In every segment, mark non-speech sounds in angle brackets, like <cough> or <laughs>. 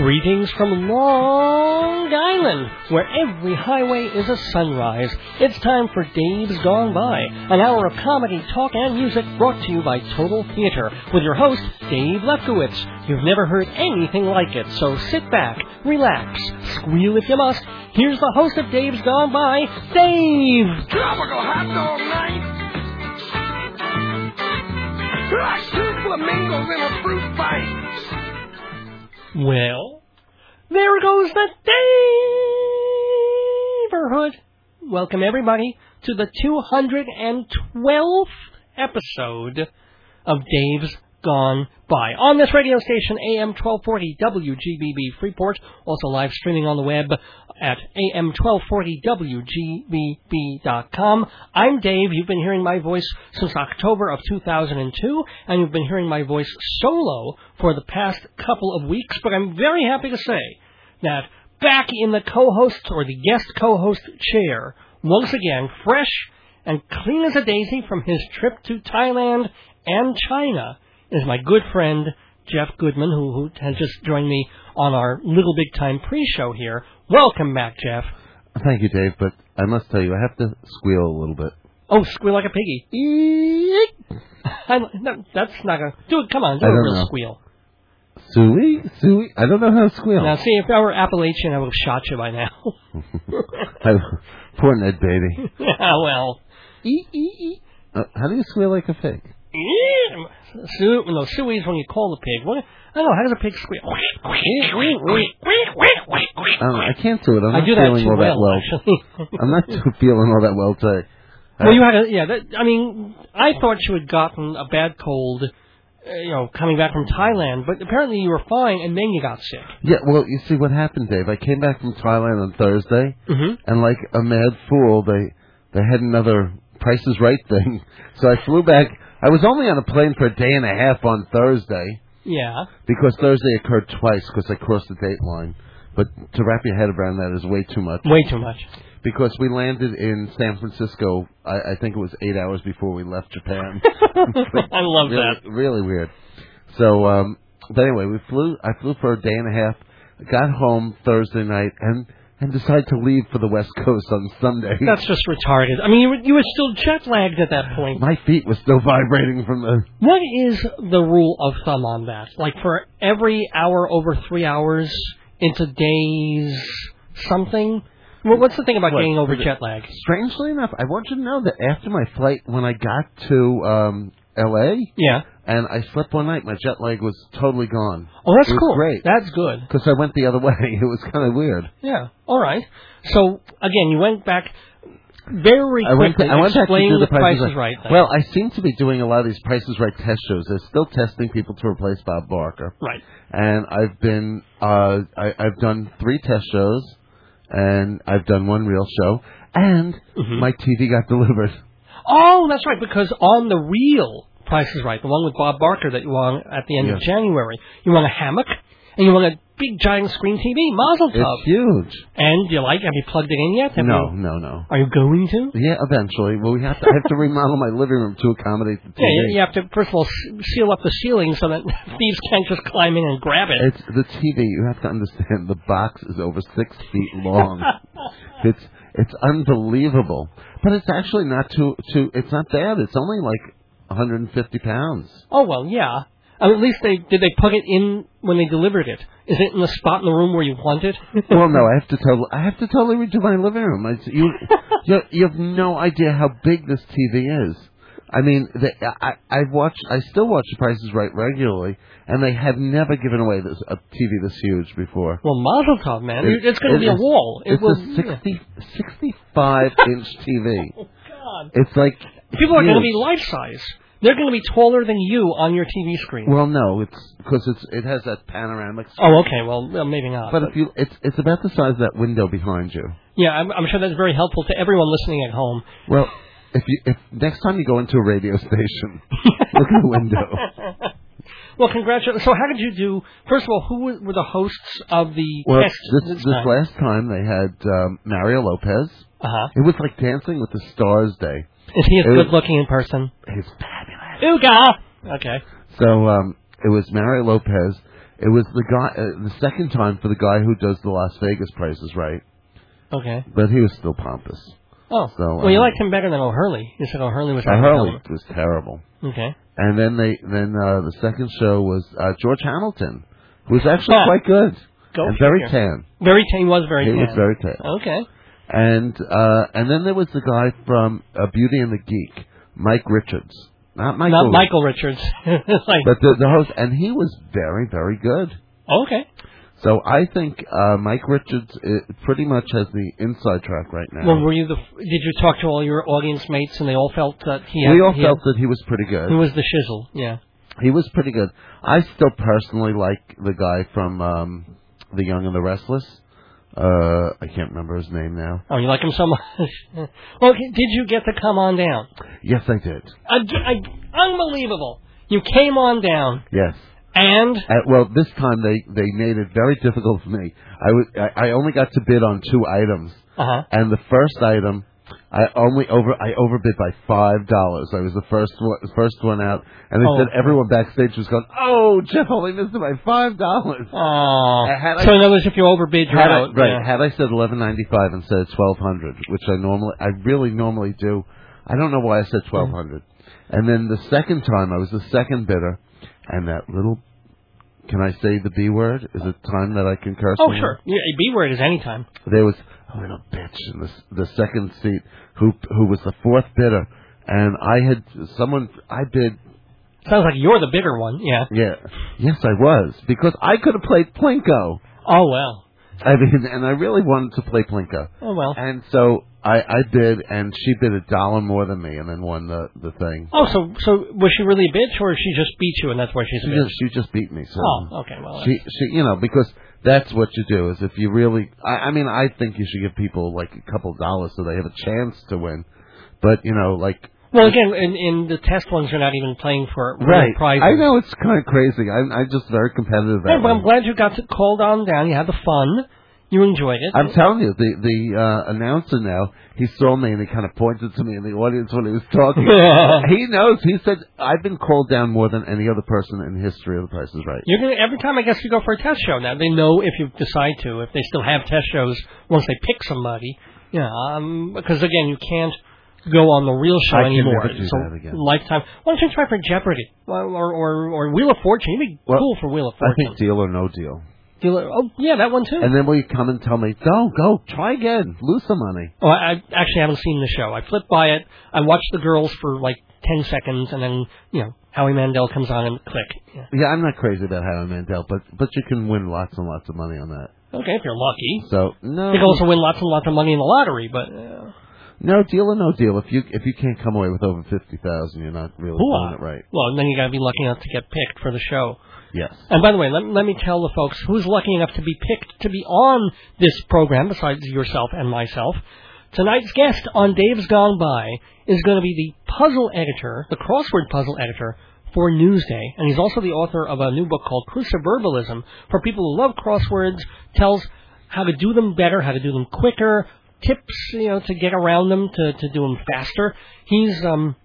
Greetings from Long Island, where every highway is a sunrise. It's time for Dave's Gone By, an hour of comedy, talk, and music brought to you by Total Theater, with your host, Dave Lefkowitz. You've never heard anything like it, so sit back, relax, squeal if you must. Here's the host of Dave's Gone By, Dave! Tropical hot dog night. Like two flamingos in a fruit fight. Well, there goes the neighborhood. Welcome everybody to the 212th episode of Dave's Gone By. On this radio station, AM 1240 WGBB Freeport, also live streaming on the web at am1240wgbb.com. I'm Dave. You've been hearing my voice since October of 2002, and you've been hearing my voice solo for the past couple of weeks, but I'm very happy to say that back in the co-host or the guest co-host chair, once again, fresh and clean as a daisy from his trip to Thailand and China, is my good friend Jeff Goodman, who, who has just joined me on our little big time pre-show here. Welcome back, Jeff. Thank you, Dave, but I must tell you, I have to squeal a little bit. Oh, squeal like a piggy. <laughs> No, that's not gonna do it. Come on, do I a real know. squeal. Suey? Suey? I don't know how to squeal. Now, see, if I were Appalachian, I would have shot you by now. <laughs> I, poor Ned Beatty. yeah, <laughs> well. Uh, how do you squeal like a pig? Su- no, suey's when you call the pig. What? I don't know. How does a pig squeal? I. I can't do it. I'm I not do that feeling too all that well, well. actually. I'm not too <laughs> feeling all that well today. well, you had a yeah. That, I mean, I thought you had gotten a bad cold, uh, you know, coming back from Thailand, but apparently you were fine, and then you got sick. Yeah, well, you see what happened, Dave. I came back from Thailand on Thursday, Mm-hmm. and like a mad fool, they they had another Price is Right thing. <laughs> So I flew back. I was only on a plane for a day and a half on Thursday. Yeah. Because Thursday occurred twice because I crossed the date line. But to wrap your head around that is way too much. Way too much. Because we landed in San Francisco, I, I think it was eight hours before we left Japan. <laughs> <laughs> I love really, that. Really weird. So, um, but anyway, we flew. I flew for a day and a half. Got home Thursday night and and decided to leave for the West Coast on Sunday. <laughs> That's just retarded. I mean, you were, you were still jet lagged at that point. My feet were still vibrating from the. What is the rule of thumb on that? Like for every hour over three hours into days something? Well, what's the thing about What, getting over jet lag? Strangely enough, I want you to know that after my flight, when I got to um, L.A. Yeah. And I slept one night, my jet lag was totally gone. Oh, that's cool. great. That's good. Because I went the other <laughs> way. It was kind of weird. Yeah. All right. So again, you went back very I went. To, quickly. I went back to explain do the, the Price Price is Right. thing. Well, I seem to be doing a lot of these Prices Right test shows. They're still testing people to replace Bob Barker, right. and I've been. Uh, I, I've done three test shows, and I've done one real show, and Mhm. my TV got <laughs> delivered. Oh, that's right. Because on the real Price is Right, the one with Bob Barker that you won at the end of January, you won a hammock and you won a big giant screen TV, Mazel Tov. It's huge. And you like? Have you plugged it in yet? Have No, you- no, no. are you going to? Yeah, eventually. Well, we have to. I have to remodel my living room to accommodate the TV. <laughs> Yeah, you, you have to first of all seal up the ceiling so that <laughs> thieves can't just climb in and grab it. It's the TV. You have to understand. The box is over six feet long. <laughs> it's it's unbelievable, but it's actually not too too. It's not bad. It's only like 150 pounds. oh well, yeah. At least they did they plug it in when they delivered it. Is it in the spot in the room where you want it? <laughs> Well, no, I have to tell. I have to totally redo my living room. I, you, <laughs> you you have no idea how big this TV is. I mean, they, I I've watched. I still watch The Price is Right regularly, and they have never given away this a TV this huge before. Well, Mazel Tov, man. It- it's going to it be a wall. It It's will, a 60, 65 inch TV. <laughs> Oh, God. It's like People are going to be life size. They're going to be taller than you on your TV screen. Well, no, it's because it's it has that panoramic. oh, okay. Well, well, maybe not. But if you, it's it's about the size of that window behind you. yeah, I'm, I'm sure that's very helpful to everyone listening at home. Well, if you if next time you go into a radio station, <laughs> look at the window. <laughs> Well, congratulations. So, how did you do? First of all, who were- were the hosts of the Well, test this this time? last time they had um, Mario Lopez. Uh-huh. It was like Dancing with the Stars Day. Is he as was- good looking in person? He's fabulous. Ooga! Okay. So um, it was Mario Lopez. It was the guy, uh, the second time for the guy who does the Las Vegas prices right, Okay. but he was still pompous. Oh. So, well, you um, liked him better than O'Hurley. You said O'Hurley was. Uh, Hurley was terrible. Okay. And then they, then uh, the second show was uh, George Hamilton, who was actually Ah. quite good Go and very tan. Very tan. He was very He tan. was very tan. Okay. And uh, and then there was the guy from uh, Beauty and the Geek, Mike Richards, not Michael, Not Michael Richards. <laughs> like, but the, the host, and he was very very good. okay. So I think uh, Mike Richards uh, pretty much has the inside track right now. Well, were you the? Did you talk to all your audience mates, and they all felt that he? Had, we all he felt had, that he was pretty good. he was the shizzle. Yeah. He was pretty good. I still personally like the guy from um, The Young and the Restless. Uh, I can't remember his name now. Oh, you like him so much. <laughs> well, did you get to come on down? Yes, I did. I, I, unbelievable. You came on down, Yes. and Uh, well, this time they they made it very difficult for me. I was I, I only got to bid on two items, uh huh. and the first item I only over I overbid by five dollars. I was the first one first one out, and they Oh. said everyone backstage was going, "Oh, Jeff only missed it by five dollars." Oh. so in other words, if you overbid, you're Had I, right? Yeah. Had I said eleven ninety five instead of twelve hundred, which I normally I really normally do, I don't know why I said twelve hundred. And then the second time I was the second bidder, and that little. Can I say the B word? Is it time that I can curse? Oh, sure. Yeah, a B word is any time. there was a little bitch in the the second seat who who was the fourth bidder, and I had someone I bid. Sounds like you're the bigger one. Yeah. Yeah, yes, I was because I could have played plinko. Oh well. I mean, and I really wanted to play plinko, Oh well. and so I I bid, and she bid a dollar more than me, and then won the the thing. Oh, so so was she really a bitch, or she just beat you, and that's why she's a She bitch? just she just beat me. So Oh, okay. Well, she she you know because that's what you do is if you really I, I mean I think you should give people like a couple dollars so they have a chance to win, but you know like well, again, in, in the test ones, you're not even playing for real Right. prizes. I know it's kind of crazy. I'm, I'm just very competitive. That but I'm glad you got to called on down. You had the fun. You enjoyed it. I'm telling you, the the uh, announcer now he saw me and he kind of pointed to me in the audience when he was talking. <laughs> he knows. He said I've been called down more than any other person in the history of The Price is Right. You're gonna every time I guess you go for a test show now. They know if you decide to, if they still have test shows once they pick somebody. Yeah, um, because again, you can't go on the real show I can anymore. never do so that again. lifetime. Why don't you try for Jeopardy or or or, or Wheel of Fortune? You'd be Well, cool for Wheel of Fortune. I think Deal or No Deal. Dealer- oh yeah, that one too. And then will you come and tell me, go, go, try again, lose some money. oh, I, I actually haven't seen the show. I flipped by it. I watched the girls for like ten seconds, and then you know Howie Mandel comes on and click. Yeah. Yeah, I'm not crazy about Howie Mandel, but but you can win lots and lots of money on that. Okay, if you're lucky. So no, You can also win lots and lots of money in the lottery, but uh, no deal or no deal. If you if you can't come away with over fifty thousand, you're not really Hooah. doing it right. well, then you got to be lucky enough to get picked for the show. Yes. And by the way, let, let me tell the folks who's lucky enough to be picked to be on this program, besides yourself and myself. Tonight's guest on Dave's Gone By is going to be the puzzle editor, the crossword puzzle editor for Newsday, and he's also the author of a new book called Cruciverbalism for people who love crosswords. Tells how to do them better, how to do them quicker, tips you know to get around them, to to do them faster. He's um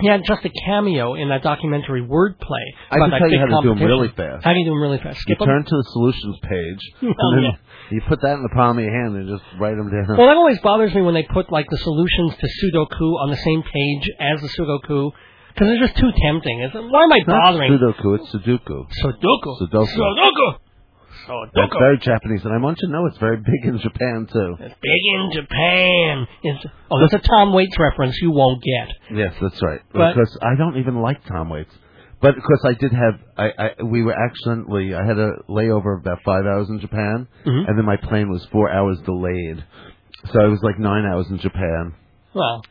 he had just a cameo in that documentary Wordplay. I can tell you how to do 'em competition. really fast. How do you do them really fast? You Skip 'em? turn to the solutions page, <laughs> and Oh, then yeah. you put that in the palm of your hand and just write them down. Well, that always bothers me when they put like the solutions to Sudoku on the same page as the Sudoku because they're just too tempting. It's, why am I It's not? Sudoku, it's Sudoku. Sudoku. Sudoku. Sudoku. That's Sudoku. very Japanese, and I want you to know it's very big in Japan too. It's big in Japan. It's, oh, that's a Tom Waits reference you won't get. Yes, that's right. But- because I don't even like Tom Waits. But of course, I did have. I, I we were accidentally. I had a layover of about five hours in Japan, Mhm. and then my plane was four hours delayed, so I was like nine hours in Japan. Well,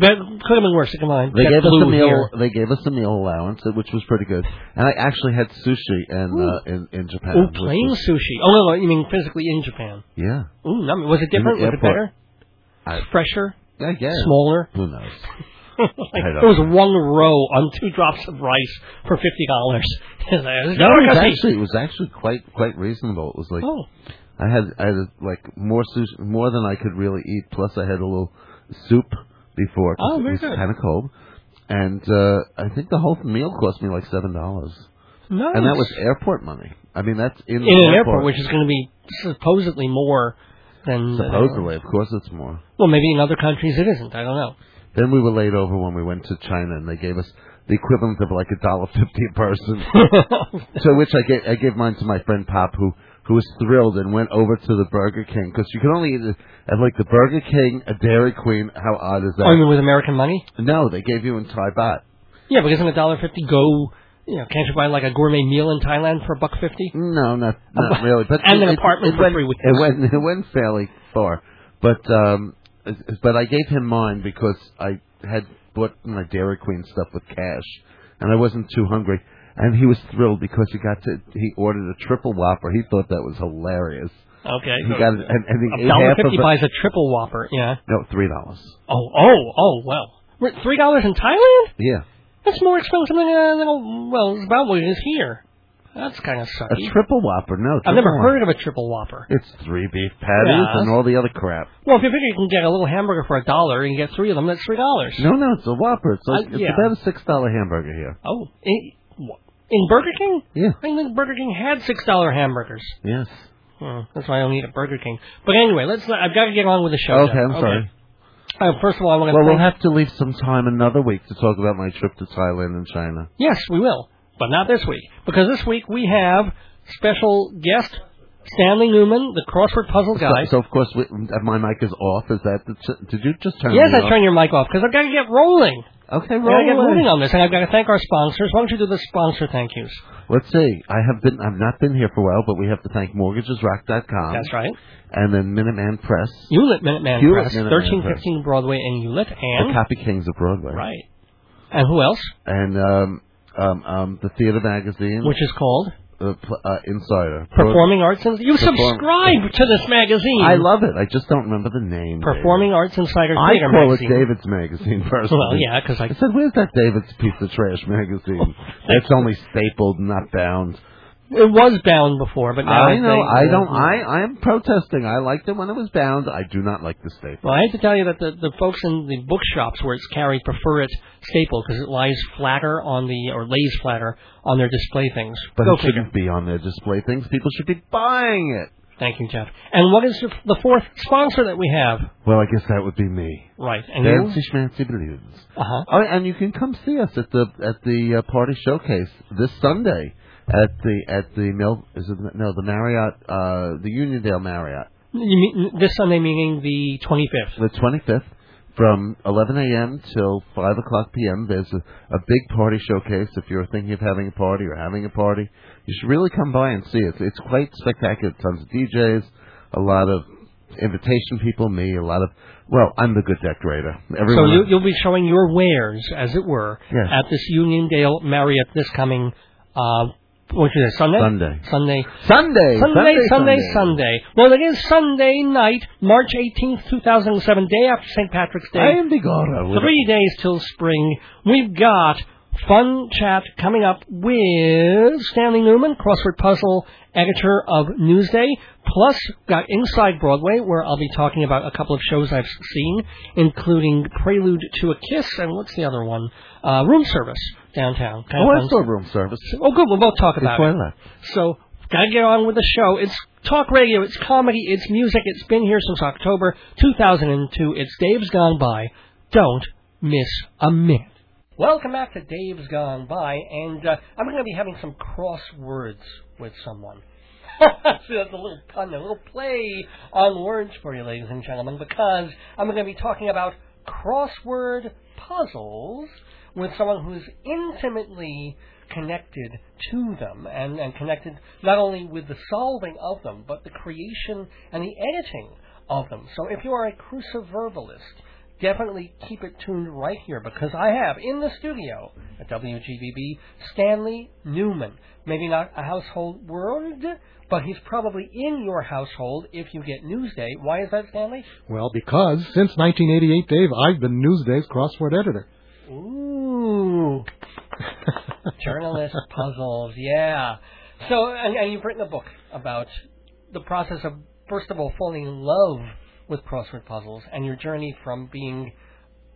that could have been worse. Come on. They gave us a meal. here. They gave us a meal allowance, which was pretty good. And I actually had sushi in uh, in in Japan. Ooh, plain was- sushi. Oh no, no, you mean physically in Japan? Yeah, Ooh, no, was it different? Was it better? I, Fresher? I guess. Smaller? Who knows? <laughs> like, there was know. one row on two drops of rice for fifty dollars. <laughs> No, it was actually it was actually quite quite reasonable. It was like Oh, I had I had like more sushi, more than I could really eat. Plus, I had a little soup before. Oh, it was good. Kind of cold, and uh I think the whole meal cost me like seven dollars. Nice. and that was airport money. I mean, that's in, in the an airport, which is going to be supposedly more than supposedly, of course, it's more. Well, maybe in other countries it isn't. I don't know. Then we were laid over when we went to China, and they gave us the equivalent of like a dollar fifty a person. <laughs> so which I gave I gave mine to my friend Pop, who who was thrilled and went over to the Burger King because you can only eat at like the Burger King, a Dairy Queen. How odd is that? oh, you mean with American money? no, they gave you in Thai baht. Yeah, but isn't a dollar fifty go? You know, can't you buy like a gourmet meal in Thailand for a buck fifty? No, not not really. But And an it- apartment it for went, three weeks. It went <laughs> it went fairly far, but um, but I gave him mine because I had bought my Dairy Queen stuff with cash, and I wasn't too hungry. And he was thrilled because he got to he ordered a triple whopper. He thought that was hilarious. Okay. He got it, and, and he a dollar half of fifty it. buys a triple whopper. Yeah. No, three dollars. Oh, oh, oh, well. Three dollars in Thailand? Yeah, That's more expensive than uh, than a, well, it's about what it is here. That's kind of a triple whopper. No, I've never triple heard of a triple whopper. Whopper. It's three beef patties Yeah. and all the other crap. Well, if you figure you can get a little hamburger for a dollar and you get three of them, that's three dollars. No, no, it's a whopper. It's like Uh, it's about a six dollar hamburger here. Oh, in, in Burger King? Yeah. I think Burger King had six dollar hamburgers. Yes. Hmm, that's why I don't eat at Burger King. But anyway, let's. I've got to get on with the show. Okay, Jeff. I'm sorry. Uh, first of all, I want to. Well, we'll have to leave some time another week to talk about my trip to Thailand and China. Yes, we will, but not this week because this week we have special guest Stanley Newman, the crossword puzzle guy. So, so of course, we, my mic is off. Is that the, did you just turn? Yes, I off? turn your mic off because I've got to get rolling. Okay, I've got roll to get away. moving on this, and I've got to thank our sponsors. Why don't you do the sponsor thank yous? Let's see. I have been. I've not been here for a while, but we have to thank MortgagesRock.com. That's right. And then Minuteman Press, Hewlett Minuteman Hewlett Press, Minuteman thirteen fifteen Broadway in Hewlett, the and Copy Kings of Broadway. right. And who else? And um, um, um, the Theater Magazine, Which is called uh, pl- uh, Insider. Performing Arts and you Perform- subscribe to this magazine. I love it. I just don't remember the name. Performing Arts Insider David. I Theater call magazine. it David's magazine <laughs> personally. Well, yeah, because I I said, "Where's that David's piece of trash magazine? <laughs> That's only stapled, not bound." It was bound before, but now I know. I don't. I I am protesting. I liked it when it was bound. I do not like the staple. Well, I have to tell you that the, the folks in the bookshops where it's carried prefer it stapled because it lies flatter on the or lays flatter on their display things. But Go it figure. shouldn't be on their display things. People should be buying it. Thank you, Jeff. And what is the, fourth sponsor that we have? Well, I guess that would be me. Right, and you? Fancy schmancy balloons. Uh huh. Oh, and you can come see us at the at the uh, party showcase this Sunday at the at the Mil is it no the Marriott uh the Uniondale Marriott You mean this Sunday, meaning the twenty fifth? the 25th from 11 a.m. till 5 o'clock p.m. There's a, a big party showcase. If you're thinking of having a party or having a party, you should really come by and see it. It's quite spectacular. Tons of DJs, a lot of invitation people, me, a lot of well, I'm the good decorator. So you, you'll be showing your wares, as it were, Yes. at this Uniondale Marriott this coming. Uh, what is it? Sunday. Sunday. Sunday. Sunday, Sunday, Sunday, Sunday. Well, it is Sunday night, March 18th, 2007, day after St. Patrick's Day. I am the. Three days till spring. We've got fun chat coming up with Stanley Newman, crossword puzzle editor of Newsday. Plus, got Inside Broadway, where I'll be talking about a couple of shows I've seen, including Prelude to a Kiss and what's the other one? Uh, room Service downtown. Kind Oh, of I room service. Oh, good. We'll both talk about it. I. So, gotta get on with the show. It's talk radio, it's comedy, it's music. It's been here since October 2002. It's Dave's Gone By. Don't miss a minute. Welcome back to Dave's Gone By, and uh, I'm going to be having some crosswords with someone. <laughs> See, that's a little pun, a little play on words for you, ladies and gentlemen, because I'm going to be talking about crossword puzzles with someone who's intimately connected to them and, and connected not only with the solving of them, but the creation and the editing of them. So if you are a cruciverbalist, definitely keep it tuned right here because I have in the studio at WGBB Stanley Newman. Maybe not a household word, but he's probably in your household if you get Newsday. Why is that, Stanley? Well, because since 1988, Dave, I've been Newsday's crossword editor. Ooh. <laughs> Journalist puzzles, yeah. So, and, and you've written a book about the process of, first of all, falling in love with crossword puzzles and your journey from being,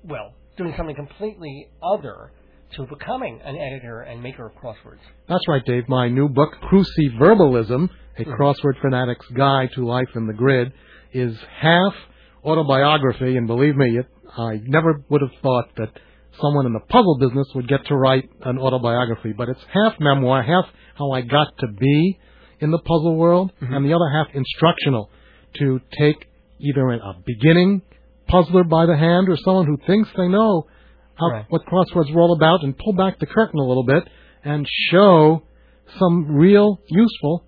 well, doing something completely other to becoming an editor and maker of crosswords. That's right, Dave. My new book, Cruciverbalism, A hmm. Crossword Fanatic's Guide to Life in the Grid, is half autobiography, and believe me, it, I never would have thought that someone in the puzzle business would get to write an autobiography, but it's half memoir, half how I got to be in the puzzle world, mm-hmm. and the other half instructional to take either a beginning puzzler by the hand or someone who thinks they know how, Right. what crosswords are all about and pull back the curtain a little bit and show some real useful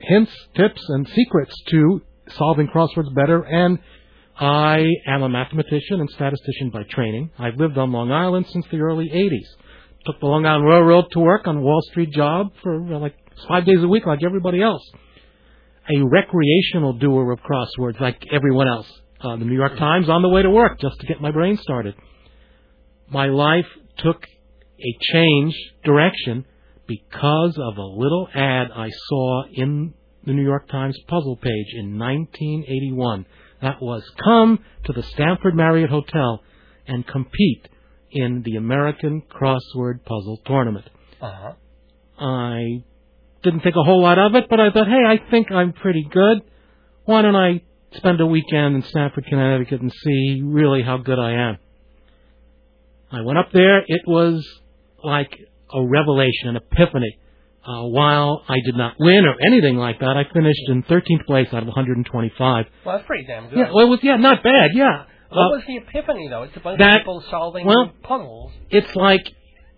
hints, tips, and secrets to solving crosswords better. And I am a mathematician and statistician by training. I've lived on Long Island since the early 80s. Took the Long Island Railroad to work on a Wall Street job for uh, like five days a week like everybody else. A recreational doer of crosswords like everyone else. Uh, the New York Times on the way to work just to get my brain started. My life took a change direction because of a little ad I saw in the New York Times puzzle page in 1981. That was come to the Stamford Marriott Hotel and compete in the American Crossword Puzzle Tournament. Uh huh. I didn't think a whole lot of it, but I thought, hey, I think I'm pretty good. Why don't I spend a weekend in Stamford, Connecticut and see really how good I am? I went up there. It was like a revelation, an epiphany. Uh, while I did not win or anything like that, I finished in 13th place out of 125. Well, that's pretty damn good. Yeah, well, it was yeah, not bad. Yeah, what Uh, was the epiphany, though? It's a bunch that- of people solving well- puzzles. it's like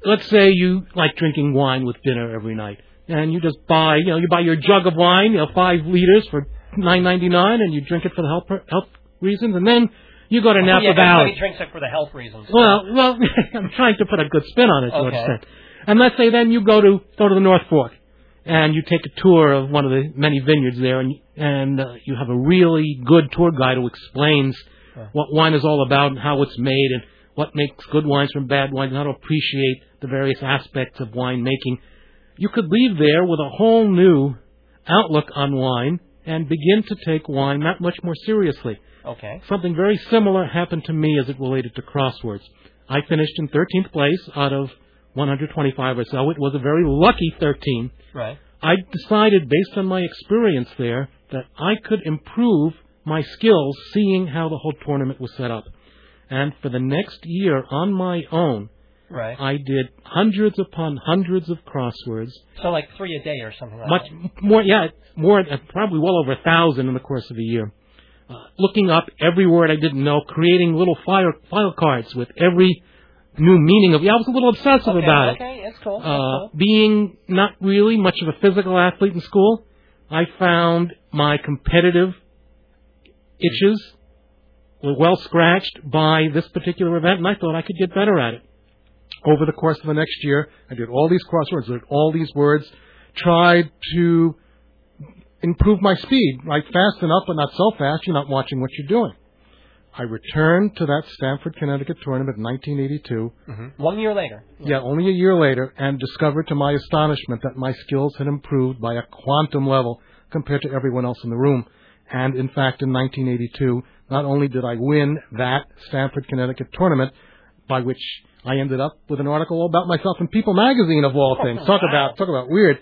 let's say you like drinking wine with dinner every night and you just buy you know you buy your jug of wine you know five liters for nine ninety nine and you drink it for the health health reasons and then you go to Oh, Napa yeah, Valley. everybody drinks it for the health reasons. Well, well, <laughs> I'm trying to put a good spin on it, to Okay. understand. And let's say then you go to go to the North Fork, and you take a tour of one of the many vineyards there, and and uh, you have a really good tour guide who explains Yeah. what wine is all about and how it's made and what makes good wines from bad wines and how to appreciate the various aspects of wine making. You could leave there with a whole new outlook on wine and begin to take wine that much more seriously. Okay. Something very similar happened to me as it related to crosswords. I finished in 13th place out of 125 or so. It was a very lucky 13. Right. I decided, based on my experience there, that I could improve my skills seeing how the whole tournament was set up. And for the next year, on my own, Right. I did hundreds upon hundreds of crosswords. so like three a day or something like Much that. more, yeah, more, uh, probably well over a thousand in the course of a year. Uh, looking up every word I didn't know, creating little file, file cards with every new meaning of. Yeah, I was a little obsessive Okay, about it. okay, that's cool. That's Uh, cool. being not really much of a physical athlete in school, I found my competitive itches were well scratched by this particular event, and I thought I could get better at it. Over the course of the next year, I did all these crosswords, learned all these words, tried to improve my speed, right fast enough, but not so fast you're not watching what you're doing. I returned to that Stamford, Connecticut tournament in 1982, mm-hmm. One year later. yeah, only a year later, and discovered to my astonishment that my skills had improved by a quantum level compared to everyone else in the room. And in fact, in 1982, not only did I win that Stamford, Connecticut tournament, by which I ended up with an article all about myself in People magazine of all things. <laughs> Talk Wow. about talk about weird.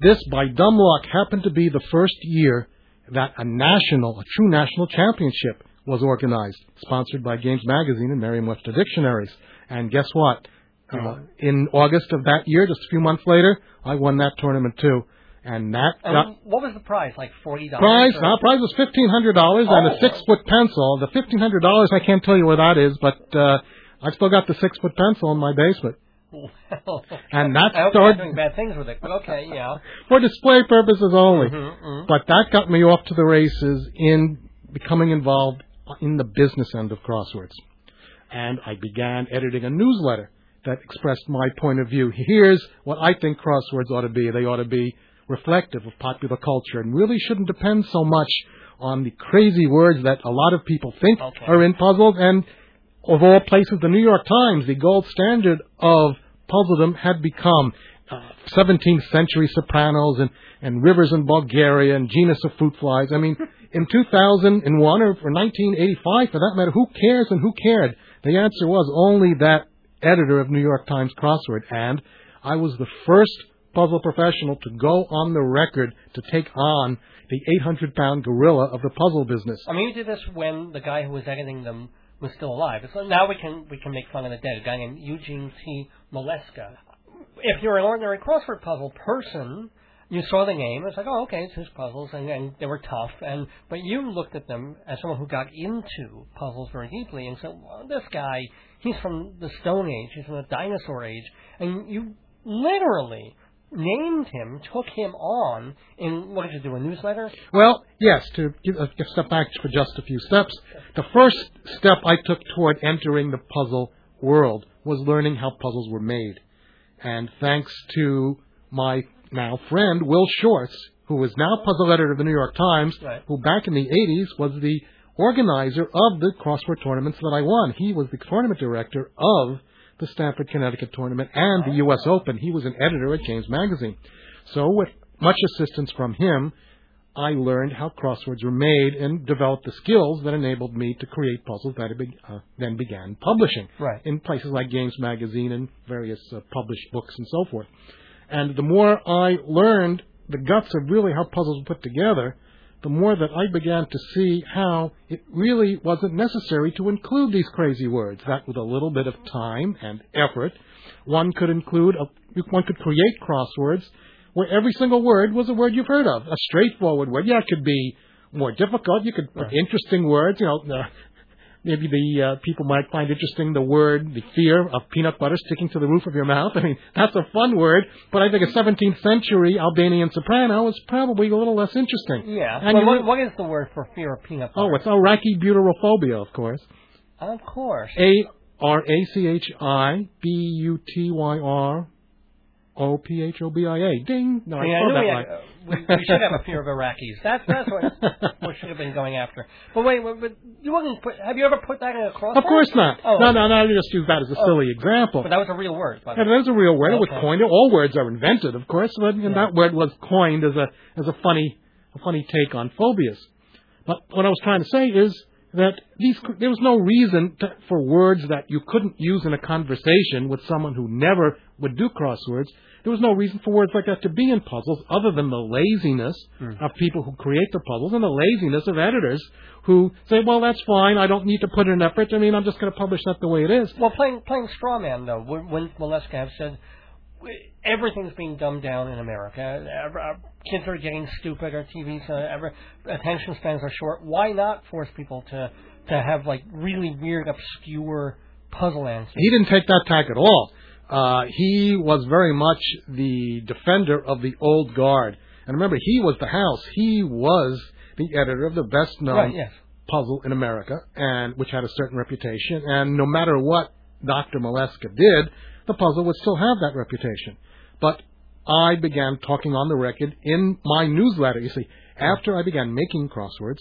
This, by dumb luck, happened to be the first year that a national, a true national championship was organized, sponsored by Games Magazine and Merriam-Webster Dictionaries. And guess what? Uh, in August of that year, just a few months later, I won that tournament too. And that And got what was the prize? Like forty dollars. prize. Our prize was fifteen hundred dollars and Oh. a six foot pencil. The fifteen hundred dollars, I can't tell you where that is, but uh, I've still got the six foot pencil in my basement. Well, <laughs> And that I started doing bad things with it. But okay, yeah. <laughs> for display purposes only. Mhm, But that got me off to the races in becoming involved in the business end of crosswords. And I began editing a newsletter that expressed my point of view. Here's what I think crosswords ought to be. They ought to be reflective of popular culture and really shouldn't depend so much on the crazy words that a lot of people think Okay. are in puzzles. And of all places, the New York Times, the gold standard of puzzledom, had become uh, 17th century sopranos and, and rivers in Bulgaria and genus of fruit flies. I mean, <laughs> in 2001 or, or 1985, for that matter, who cares and who cared? The answer was only that editor of New York Times Crossword, and I was the first puzzle professional to go on the record to take on the 800 pound gorilla of the puzzle business. I mean, you did this when the guy who was editing them was still alive. So now we can we can make fun of the dead. A guy named Eugene T. Maleska. If you're an ordinary crossword puzzle person, you saw the game. It's like, oh, okay, it's his puzzles, and, and they were tough. And but you looked at them as someone who got into puzzles very deeply, and said, well, this guy, he's from the Stone Age, he's from the Dinosaur Age, and you literally named him, took him on in what did you do, a newsletter? Well, yes, to give a step back for just a few steps. The first step I took toward entering the puzzle world was learning how puzzles were made. And thanks to my now friend, Will Shortz, who is now puzzle editor of the New York Times, Right. who back in the 80s was the organizer of the crossword tournaments that I won. He was the tournament director of the Stamford, Connecticut tournament and the U.S. Open. He was an editor at Games Magazine. So with much assistance from him, I learned how crosswords were made and developed the skills that enabled me to create puzzles that I be, uh, then began publishing Right. in places like Games Magazine and various uh, published books and so forth. And the more I learned the guts of really how puzzles were put together, the more that I began to see how it really wasn't necessary to include these crazy words. That with a little bit of time and effort, one could include, a, one could create crosswords where every single word was a word you've heard of, a straightforward word. Yeah, it could be more difficult. You could put interesting words, you know, uh, maybe the uh, people might find interesting the word, the fear of peanut butter sticking to the roof of your mouth. <laughs> I mean, that's a fun word, but I think a 17th century Albanian soprano is probably a little less interesting. Yeah. And Well, what, what is the word for fear of peanut butter? Oh, it's arachibutyrophobia, of course. of course. A R A C H I B U T Y R O P H O B I A. Ding. No, I Yeah, I spelled that we, had, uh, we, we should have a fear of Iraqis. That's that's what we should have been going after. But wait, but you wouldn't put. Have you ever put that in a crossword? Of course not. Oh, no, no, no. I just use that as a Oh. silly example. But that was a real word. By Yeah, that is a real word. It was coined. All words are invented, of course, but Yeah. that word was coined as a as a funny a funny take on phobias. But what I was trying to say is that these there was no reason to, for words that you couldn't use in a conversation with someone who never would do crosswords. There was no reason for words like that to be in puzzles other than the laziness Hmm. of people who create the puzzles and the laziness of editors who say, well, that's fine. I don't need to put in effort. I mean, I'm just going to publish that the way it is. Well, playing playing straw man though, when have said everything's being dumbed down in America, uh, kids are getting stupid, our TVs, uh, ever, attention spans are short. Why not force people to to have like really weird, obscure puzzle answers? He didn't take that tack at all. Uh, he was very much the defender of the old guard. And remember, he was the house. He was the editor of the best known Right, yes. puzzle in America, and which had a certain reputation. And no matter what Dr. Maleska did, the puzzle would still have that reputation. But I began talking on the record in my newsletter. You see, after I began making crosswords,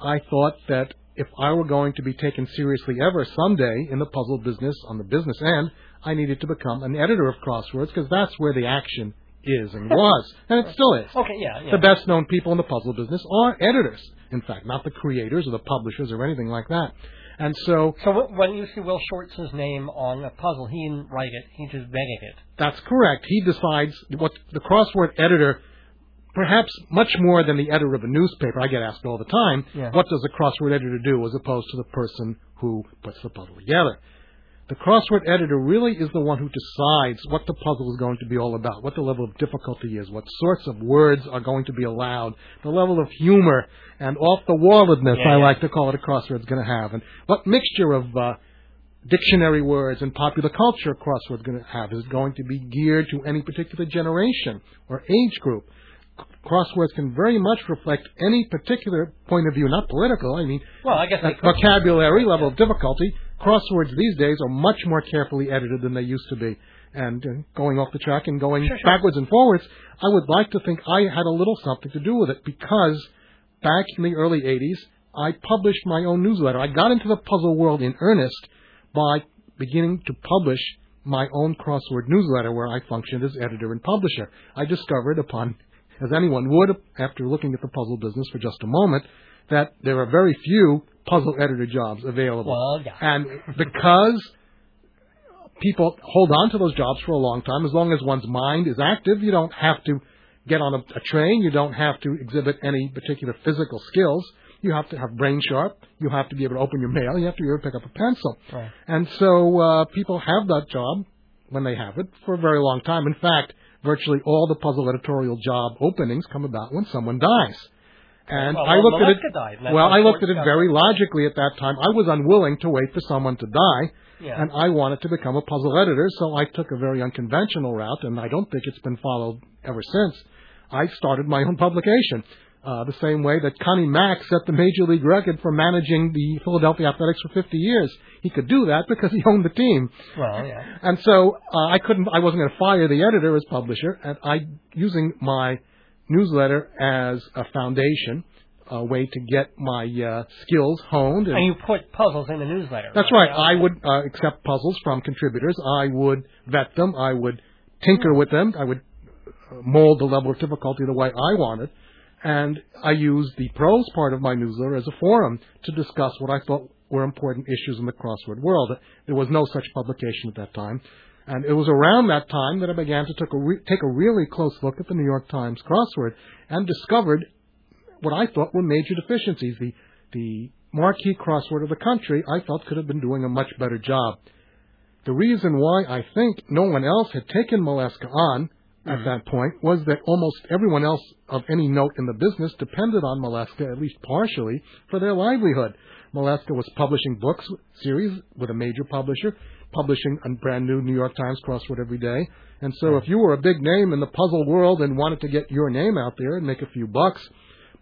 I thought that if I were going to be taken seriously ever someday in the puzzle business on the business end, I needed to become an editor of crosswords because that's where the action is and was, and it still is. Okay, yeah, yeah. The best known people in the puzzle business are editors, in fact, not the creators or the publishers or anything like that. And so So when you see Will Shortz's name on a puzzle, he didn't write it; he just vetted it. that's correct. He decides what the crossword editor, perhaps much more than the editor of a newspaper, I get asked all the time, Yeah. what does a crossword editor do as opposed to the person who puts the puzzle together? The crossword editor really is the one who decides what the puzzle is going to be all about, what the level of difficulty is, what sorts of words are going to be allowed, the level of humor and off the walledness Yeah, I yeah. like to call it a crossword is going to have, and what mixture of uh, dictionary words and popular culture a crossword is going to have. Is it going to be geared to any particular generation or age group? Crosswords can very much reflect any particular point of view, not political. I mean, Well, I guess uh, vocabulary, level of difficulty. Crosswords these days are much more carefully edited than they used to be. And uh, going off the track and going Sure, sure. backwards and forwards, I would like to think I had a little something to do with it because back in the early 80s, I published my own newsletter. I got into the puzzle world in earnest by beginning to publish my own crossword newsletter where I functioned as editor and publisher. I discovered upon, as anyone would after looking at the puzzle business for just a moment, that there are very few puzzle editor jobs available. Well, yeah. And because people hold on to those jobs for a long time as long as one's mind is active. You don't have to get on a, a train. You don't have to exhibit any particular physical skills. You have to have brain sharp. You have to be able to open your mail. You have to be able to pick up a pencil. Right. And so uh, people have that job when they have it for a very long time. In fact, virtually all the puzzle editorial job openings come about when someone dies. And Well, I looked at it. Died, well, I looked at it very logically at that time. I was unwilling to wait for someone to die, Yeah. and I wanted to become a puzzle editor, so I took a very unconventional route, and I don't think it's been followed ever since. I started my own publication. Uh, the same way that Connie Mack set the major league record for managing the Philadelphia Athletics for 50 years. He could do that because he owned the team. Well, yeah. And so uh, I couldn't, I wasn't going to fire the editor as publisher, and I, using my newsletter as a foundation, a way to get my uh, skills honed. And you put puzzles in the newsletter. That's right. I would uh, accept puzzles from contributors. I would vet them. I would tinker with them. I would uh, mold the level of difficulty the way I wanted. And I used the prose part of my newsletter as a forum to discuss what I thought were important issues in the crossword world. There was no such publication at that time. And it was around that time that I began to take a, re- take a really close look at the New York Times crossword and discovered what I thought were major deficiencies. The, the marquee crossword of the country, I felt could have been doing a much better job. The reason why I think no one else had taken Maleska on at that point was that almost everyone else of any note in the business depended on Maleska, at least partially, for their livelihood. Maleska was publishing books series with a major publisher, publishing a brand new New York Times crossword every day. And so if you were a big name in the puzzle world and wanted to get your name out there and make a few bucks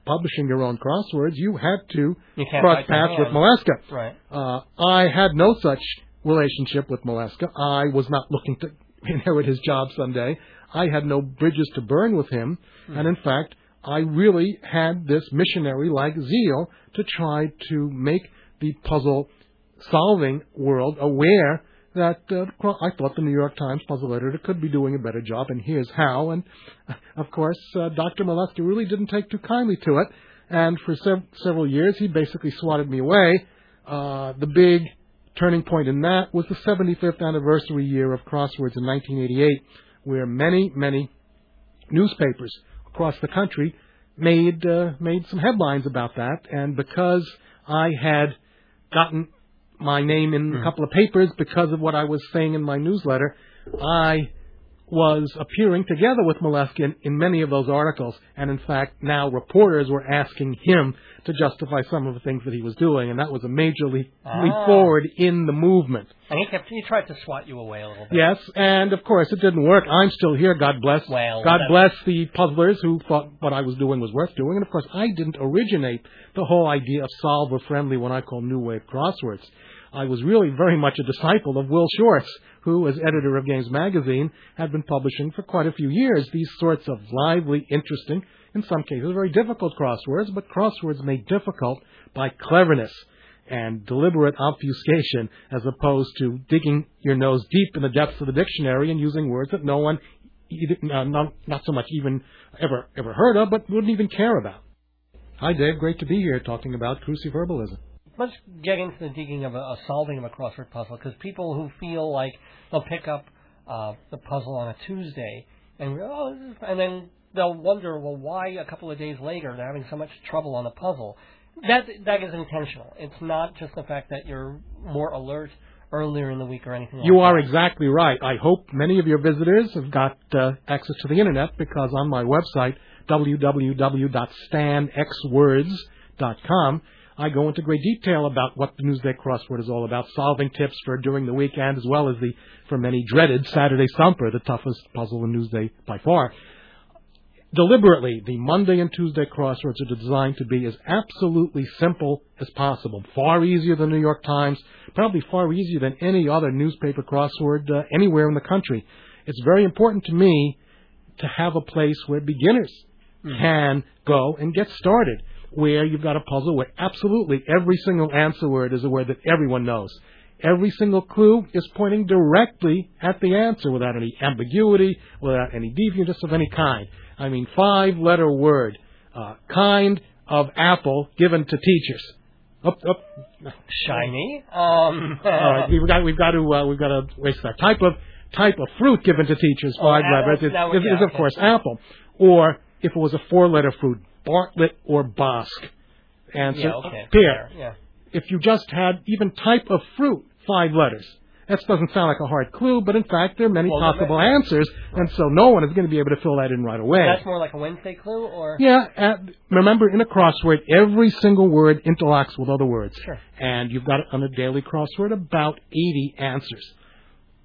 publishing your own crosswords, you had to You cross paths with. Maleska. Right. Uh, I had no such relationship with Maleska. I was not looking to <laughs> inherit his job someday. I had no bridges to burn with him. And in fact, I really had this missionary like zeal to try to make the puzzle solving world aware that uh, I thought the New York Times puzzle editor could be doing a better job, and here's how. And <laughs> of course, uh, Dr. Maleska really didn't take too kindly to it, and for sev- several years he basically swatted me away. Uh, the big turning point in that was the 75th anniversary year of Crosswords in 1988, where many, many newspapers across the country made uh, made some headlines about that, and because I had gotten my name in a couple of papers because of what I was saying in my newsletter, I was appearing together with Maleska in, many of those articles, and in fact, now reporters were asking him to justify some of the things that he was doing, and that was a major leap, leap Ah. forward in the movement. And he kept he tried to swat you away a little bit. Yes, and of course it didn't work. I'm still here, God bless. Well, God bless the puzzlers who thought what I was doing was worth doing. And of course, I didn't originate the whole idea of solver friendly, what I call new wave crosswords. I was really very much a disciple of Will Shortz, who, as editor of Games Magazine, had been publishing for quite a few years these sorts of lively, interesting, in some cases very difficult crosswords, but crosswords made difficult by cleverness and deliberate obfuscation as opposed to digging your nose deep in the depths of the dictionary and using words that no one, uh, not, not so much even ever, ever heard of, but wouldn't even care about. Hi, Dave. Great to be here talking about cruciverbalism. Let's get into the digging of a, a solving of a crossword puzzle because people who feel like they'll pick up uh, the puzzle on a Tuesday and oh, and then they'll wonder, well, why a couple of days later they're having so much trouble on the puzzle. That that is intentional. It's not just the fact that you're more alert earlier in the week or anything. Like you are that. exactly right. I hope many of your visitors have got uh, access to the internet because on my website, www.stanxwords.com, I go into great detail about what the Newsday crossword is all about, solving tips for during the weekend, as well as the, for many dreaded Saturday Stumper, the toughest puzzle in Newsday by far. Deliberately, the Monday and Tuesday crosswords are designed to be as absolutely simple as possible. Far easier than the New York Times, probably far easier than any other newspaper crossword uh, anywhere in the country. It's very important to me to have a place where beginners can go and get started, where you've got a puzzle where absolutely every single answer word is a word that everyone knows. Every single clue is pointing directly at the answer without any ambiguity, without any deviance of any kind. I mean, five letter word, uh, kind of apple given to teachers. Up, up. Shiny. Um, <laughs> All right, we've got we've got to uh, we've got to waste that type of type of fruit given to teachers. Oh, Five letters is, is, yeah, is of okay. course apple, or if it was a four-letter fruit, Bartlett or Bosc. Answer yeah, okay. pear. Yeah. If you just had even type of fruit, five letters. That doesn't sound like a hard clue, but in fact there are many Well, possible that- answers, and so no one is going to be able to fill that in right away. That's more like a Wednesday clue, or Yeah, uh, remember in a crossword, every single word interlocks with other words. Sure. And you've got on a daily crossword about 80 answers.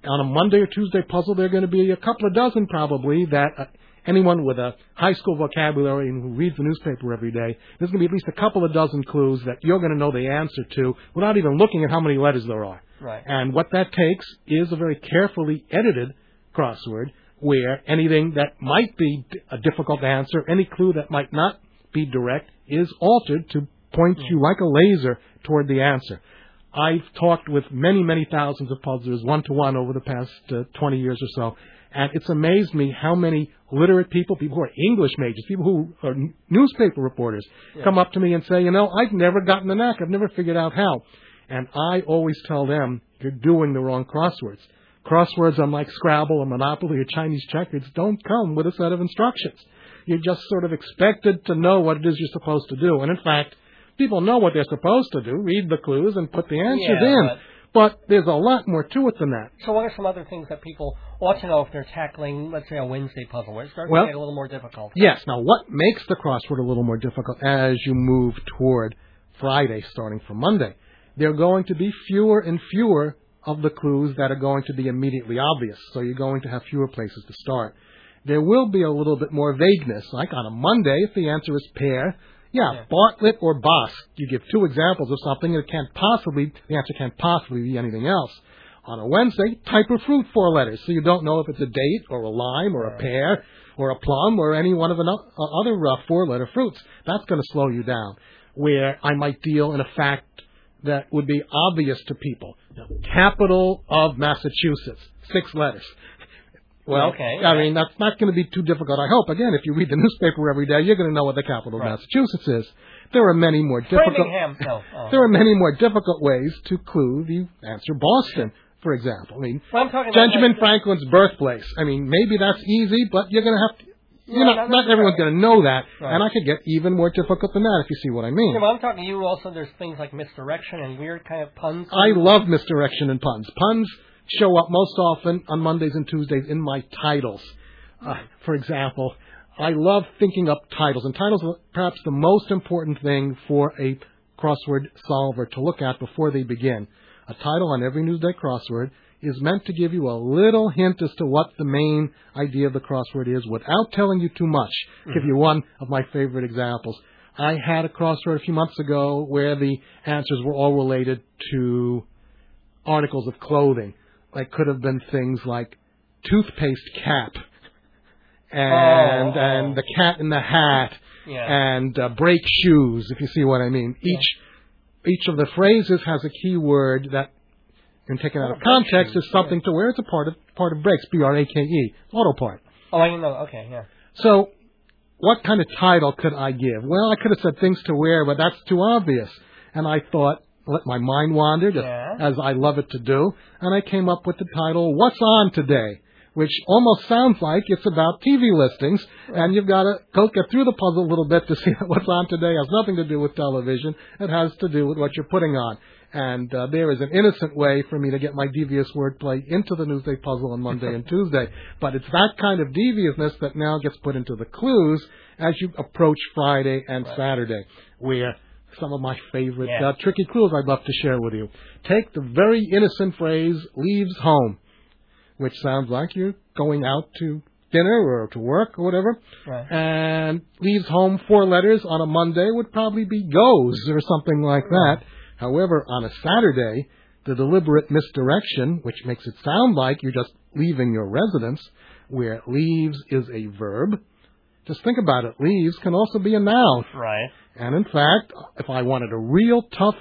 On a Monday or Tuesday puzzle, there are going to be a couple of dozen probably that uh, anyone with a high school vocabulary and who reads the newspaper every day, there's going to be at least a couple of dozen clues that you're going to know the answer to without even looking at how many letters there are. right. And what that takes is a very carefully edited crossword where anything that might be a difficult answer, any clue that might not be direct, is altered to point you like a laser toward the answer. I've talked with many, many thousands of puzzlers one to one over the past uh, 20 years or so, and it's amazed me how many literate people, people who are English majors, people who are newspaper reporters, come up to me and say, you know, I've never gotten the knack, I've never figured out how. And I always tell them, you're doing the wrong crosswords. Crosswords, unlike Scrabble or Monopoly or Chinese checkers, don't come with a set of instructions. You're just sort of expected to know what it is you're supposed to do. And in fact, people know what they're supposed to do, read the clues and put the answers Yeah, in. But- there's a lot more to it than that. So what are some other things that people ought to know if they're tackling, let's say, a Wednesday puzzle, where it starts Well- to get a little more difficult? Yes. Now, what makes the crossword a little more difficult as you move toward Friday, starting from Monday? There are going to be fewer and fewer of the clues that are going to be immediately obvious. So you're going to have fewer places to start. There will be a little bit more vagueness. Like on a Monday, if the answer is pear, yeah, Yeah. Bartlett or Bosc. You give two examples of something that can't possibly, the answer can't possibly be anything else. On a Wednesday, type of fruit, four letters. So you don't know if it's a date or a lime or a pear or a plum or any one of the uh, other uh, four letter fruits. That's going to slow you down. Where I might deal in a fact that would be obvious to people. Capital of Massachusetts, six letters. Well, Okay, I mean, that's not going to be too difficult, I hope. Again, if you read the <laughs> newspaper every day, you're going to know what the capital Right. of Massachusetts is. There are many more difficult. Framingham. No. <laughs> Oh, oh. There are many more difficult ways to clue the answer Boston, for example. I mean, Well, I'm talking about Benjamin like, Franklin's birthplace. I mean, maybe that's easy, but you're going to have to. You're No, not, not not everyone's going to know that, Right. and I could get even more difficult than that if you see what I mean. Yeah, well, I'm talking to you also. There's things like misdirection and weird kind of puns. I love misdirection and puns. Puns show up most often on Mondays and Tuesdays in my titles. Uh, for example, I love thinking up titles, and titles are perhaps the most important thing for a crossword solver to look at before they begin. A title on every Newsday crossword is meant to give you a little hint as to what the main idea of the crossword is without telling you too much. Give you one of my favorite examples. I had a crossword a few months ago where the answers were all related to articles of clothing. Like could have been things like toothpaste cap and Oh, oh. and the cat in the hat Yeah. and uh, brake shoes if you see what I mean. Each each of the phrases has a key word that when taken out of context shoes, is something to where it's a part of part of brakes, B R A K E, auto part. Oh, I know. Okay, yeah. So, what kind of title could I give? Well, I could have said things to wear, but that's too obvious. And I thought, let my mind wander, just Yeah. as I love it to do, and I came up with the title, What's On Today? Which almost sounds like it's about TV listings, and you've got to go get through the puzzle a little bit to <laughs> see that what's on today has nothing to do with television. It has to do with what you're putting on. And uh, there is an innocent way for me to get my devious wordplay into the Newsday puzzle on Monday <laughs> and Tuesday. But it's that kind of deviousness that now gets put into the clues as you approach Friday and Saturday, where some of my favorite Yeah. uh, tricky clues I'd love to share with you. Take the very innocent phrase "leaves home," which sounds like you're going out to dinner or to work or whatever, Right. and leaves home four letters on a Monday would probably be goes or something like that. However, on a Saturday, the deliberate misdirection, which makes it sound like you're just leaving your residence, where leaves is a verb. Just think about it. Leaves can also be a noun. Right. And in fact, if I wanted a real tough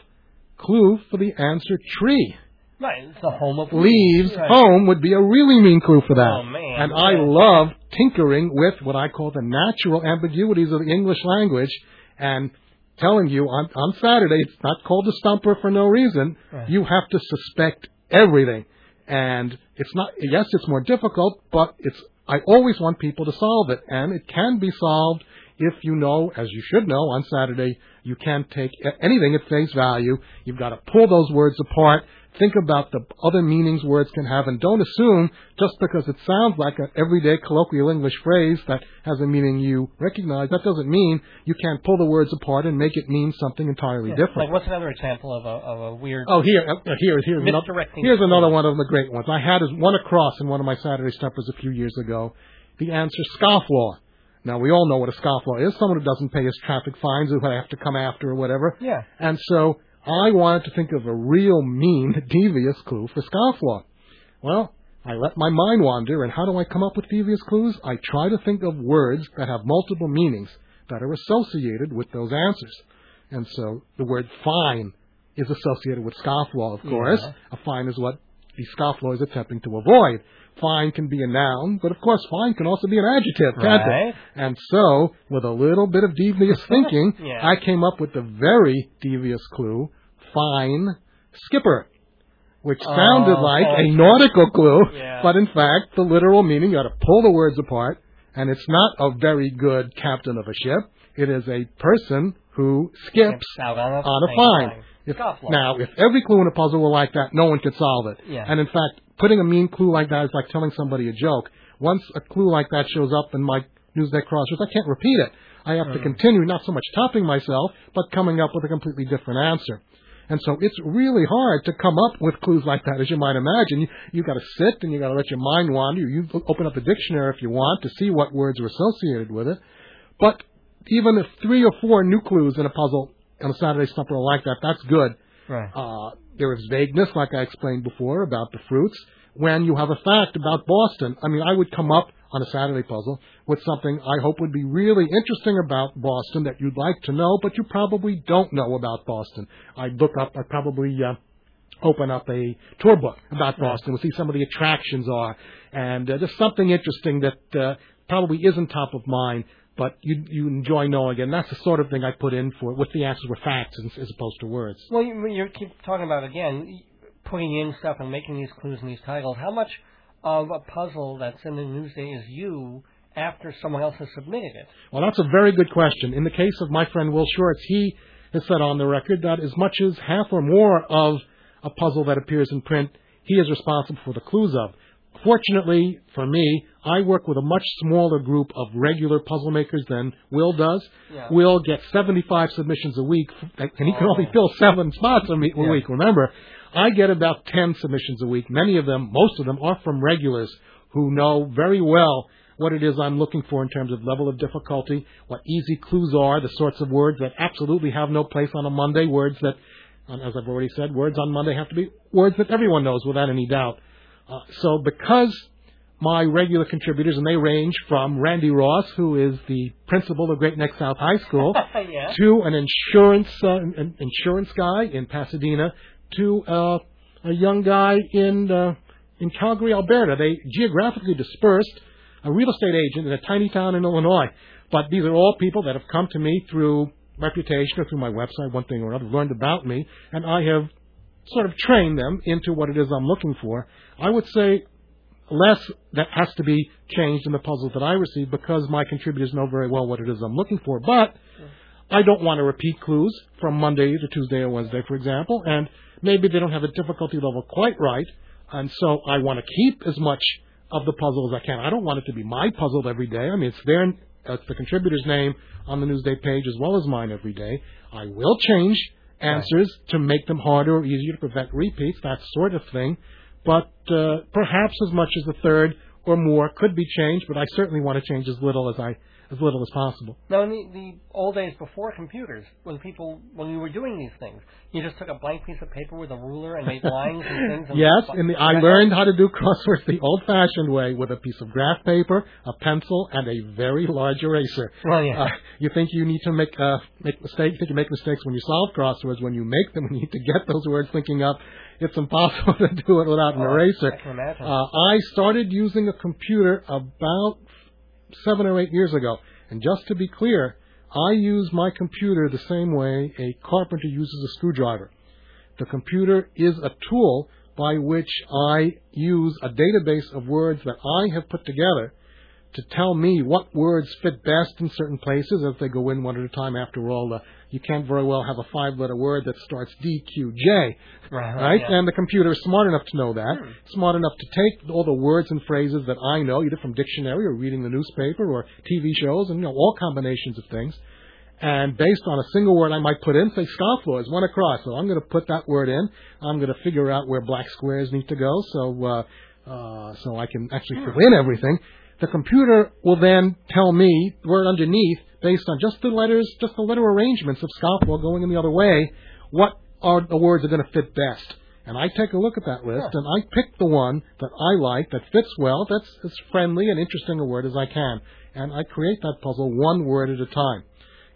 clue for the answer tree, Right. It's the home of leaves Right. home would be a really mean clue for that. Oh, man. And I love tinkering with what I call the natural ambiguities of the English language and telling you on, on Saturday, it's not called a stumper for no reason. Right. You have to suspect everything. And it's not, yes, it's more difficult, but it's, I always want people to solve it. And it can be solved if you know, as you should know, on Saturday, you can't take anything at face value. You've got to pull those words apart. Think about the other meanings words can have and don't assume just because it sounds like an everyday colloquial English phrase that has a meaning you recognize, that doesn't mean you can't pull the words apart and make it mean something entirely Yeah. different. Like, what's another example of a of a weird? Oh, here, uh, here, here's another, here's another one of the great ones. I had one across in one of my Saturday stumpers a few years ago. The answer, scofflaw. Now, we all know what a scofflaw is. Someone who doesn't pay his traffic fines who I have to come after or whatever. Yeah. And so I wanted to think of a real mean, <laughs> devious clue for scofflaw. Well, I let my mind wander, and how do I come up with devious clues? I try to think of words that have multiple meanings that are associated with those answers. And so the word fine is associated with scofflaw, of course. Yeah. A fine is what the scofflaw is attempting to avoid. Fine can be a noun, but of course fine can also be an adjective, can't Right. it? And so, with a little bit of devious <laughs> thinking, Yeah. I came up with the very devious clue, fine skipper, which Oh, sounded like a nautical clue, Yeah. but in fact, the literal meaning, you got to pull the words apart, and it's not a very good captain of a ship. It is a person who skips out on a, on a fine. If, now, if every clue in a puzzle were like that, no one could solve it. Yeah. And in fact, putting a mean clue like that is like telling somebody a joke. Once a clue like that shows up in my Newsday crosswords, I can't repeat it. I have to Mm. continue not so much topping myself, but coming up with a completely different answer. And so it's really hard to come up with clues like that, as you might imagine. You, you got to sit and you got to let your mind wander. You open up the dictionary if you want to see what words are associated with it. But even if three or four new clues in a puzzle on a Saturday stumper are like that, that's good. Right. Uh, there is vagueness, like I explained before, about the fruits. When you have a fact about Boston, I mean, I would come up on a Saturday puzzle with something I hope would be really interesting about Boston that you'd like to know, but you probably don't know about Boston. I'd look up, I'd probably uh, open up a tour book about Boston. We'll see some of the attractions are, and uh, just something interesting that uh, probably isn't top of mind, but you you enjoy knowing. And that's the sort of thing I put in for it with the answers were facts as, as opposed to words. Well, you, you keep talking about again putting in stuff and making these clues and these titles. How much of a puzzle that's in the Newsday is you after someone else has submitted it? Well, that's a very good question. In the case of my friend Will Shortz, he has said on the record that as much as half or more of a puzzle that appears in print, he is responsible for the clues of. Fortunately for me, I work with a much smaller group of regular puzzle makers than Will does. Yeah. Will gets 75 submissions a week, and he can Oh. only fill seven spots a me- a Yeah. week. Remember, I get about 10 submissions a week. Many of them, most of them, are from regulars who know very well what it is I'm looking for in terms of level of difficulty, what easy clues are, the sorts of words that absolutely have no place on a Monday, words that, as I've already said, words on Monday have to be words that everyone knows without any doubt. Uh, so because my regular contributors, and they range from Randy Ross, who is the principal of Great Neck South High School, <laughs> yeah. to an insurance uh, an insurance guy in Pasadena, to uh, a young guy in uh, in Calgary, Alberta. They geographically dispersed, a real estate agent in a tiny town in Illinois. But these are all people that have come to me through reputation or through my website, one thing or another, learned about me, and I have sort of train them into what it is I'm looking for. I would say less that has to be changed in the puzzles that I receive because my contributors know very well what it is I'm looking for. But I don't want to repeat clues from Monday to Tuesday or Wednesday, for example, and maybe they don't have a difficulty level quite right, and so I want to keep as much of the puzzle as I can. I don't want it to be my puzzle every day. I mean, it's their, it's the contributor's name on the Newsday page as well as mine every day. I will change answers to make them harder or easier to prevent repeats, that sort of thing. But uh, perhaps as much as a third or more could be changed, but I certainly want to change as little as I as little as possible. Now, in the, the old days before computers, when people, when you were doing these things, you just took a blank piece of paper with a ruler and made lines and things. And Yes, and the, I learned how to do crosswords the old-fashioned way with a piece of graph paper, a pencil, and a very large eraser. Well, yeah. Uh, you think you need to make uh, make mistakes? You think you make mistakes when you solve crosswords. When you make them, <laughs> you need to get those words thinking up. It's impossible <laughs> to do it without an Oh, eraser. I can. Uh, I started using a computer about seven or eight years ago. And just to be clear, I use my computer the same way a carpenter uses a screwdriver. The computer is a tool by which I use a database of words that I have put together to tell me what words fit best in certain places as they go in one at a time. After all, uh, you can't very well have a five-letter word that starts D, Q, J, Right. right? yeah. And the computer is smart enough to know that. Hmm. Smart enough to take all the words and phrases that I know, either from dictionary or reading the newspaper or TV shows, and you know all combinations of things. And based on a single word I might put in, say scofflaws, one across. So I'm going to put that word in. I'm going to figure out where black squares need to go, so uh, uh, so I can actually fill in everything. The computer will then tell me the word underneath, based on just the letters, just the letter arrangements of scofflaw going in the other way, what are the words that are going to fit best. And I take a look at that list, and I pick the one that I like, that fits well, that's as friendly and interesting a word as I can. And I create that puzzle one word at a time.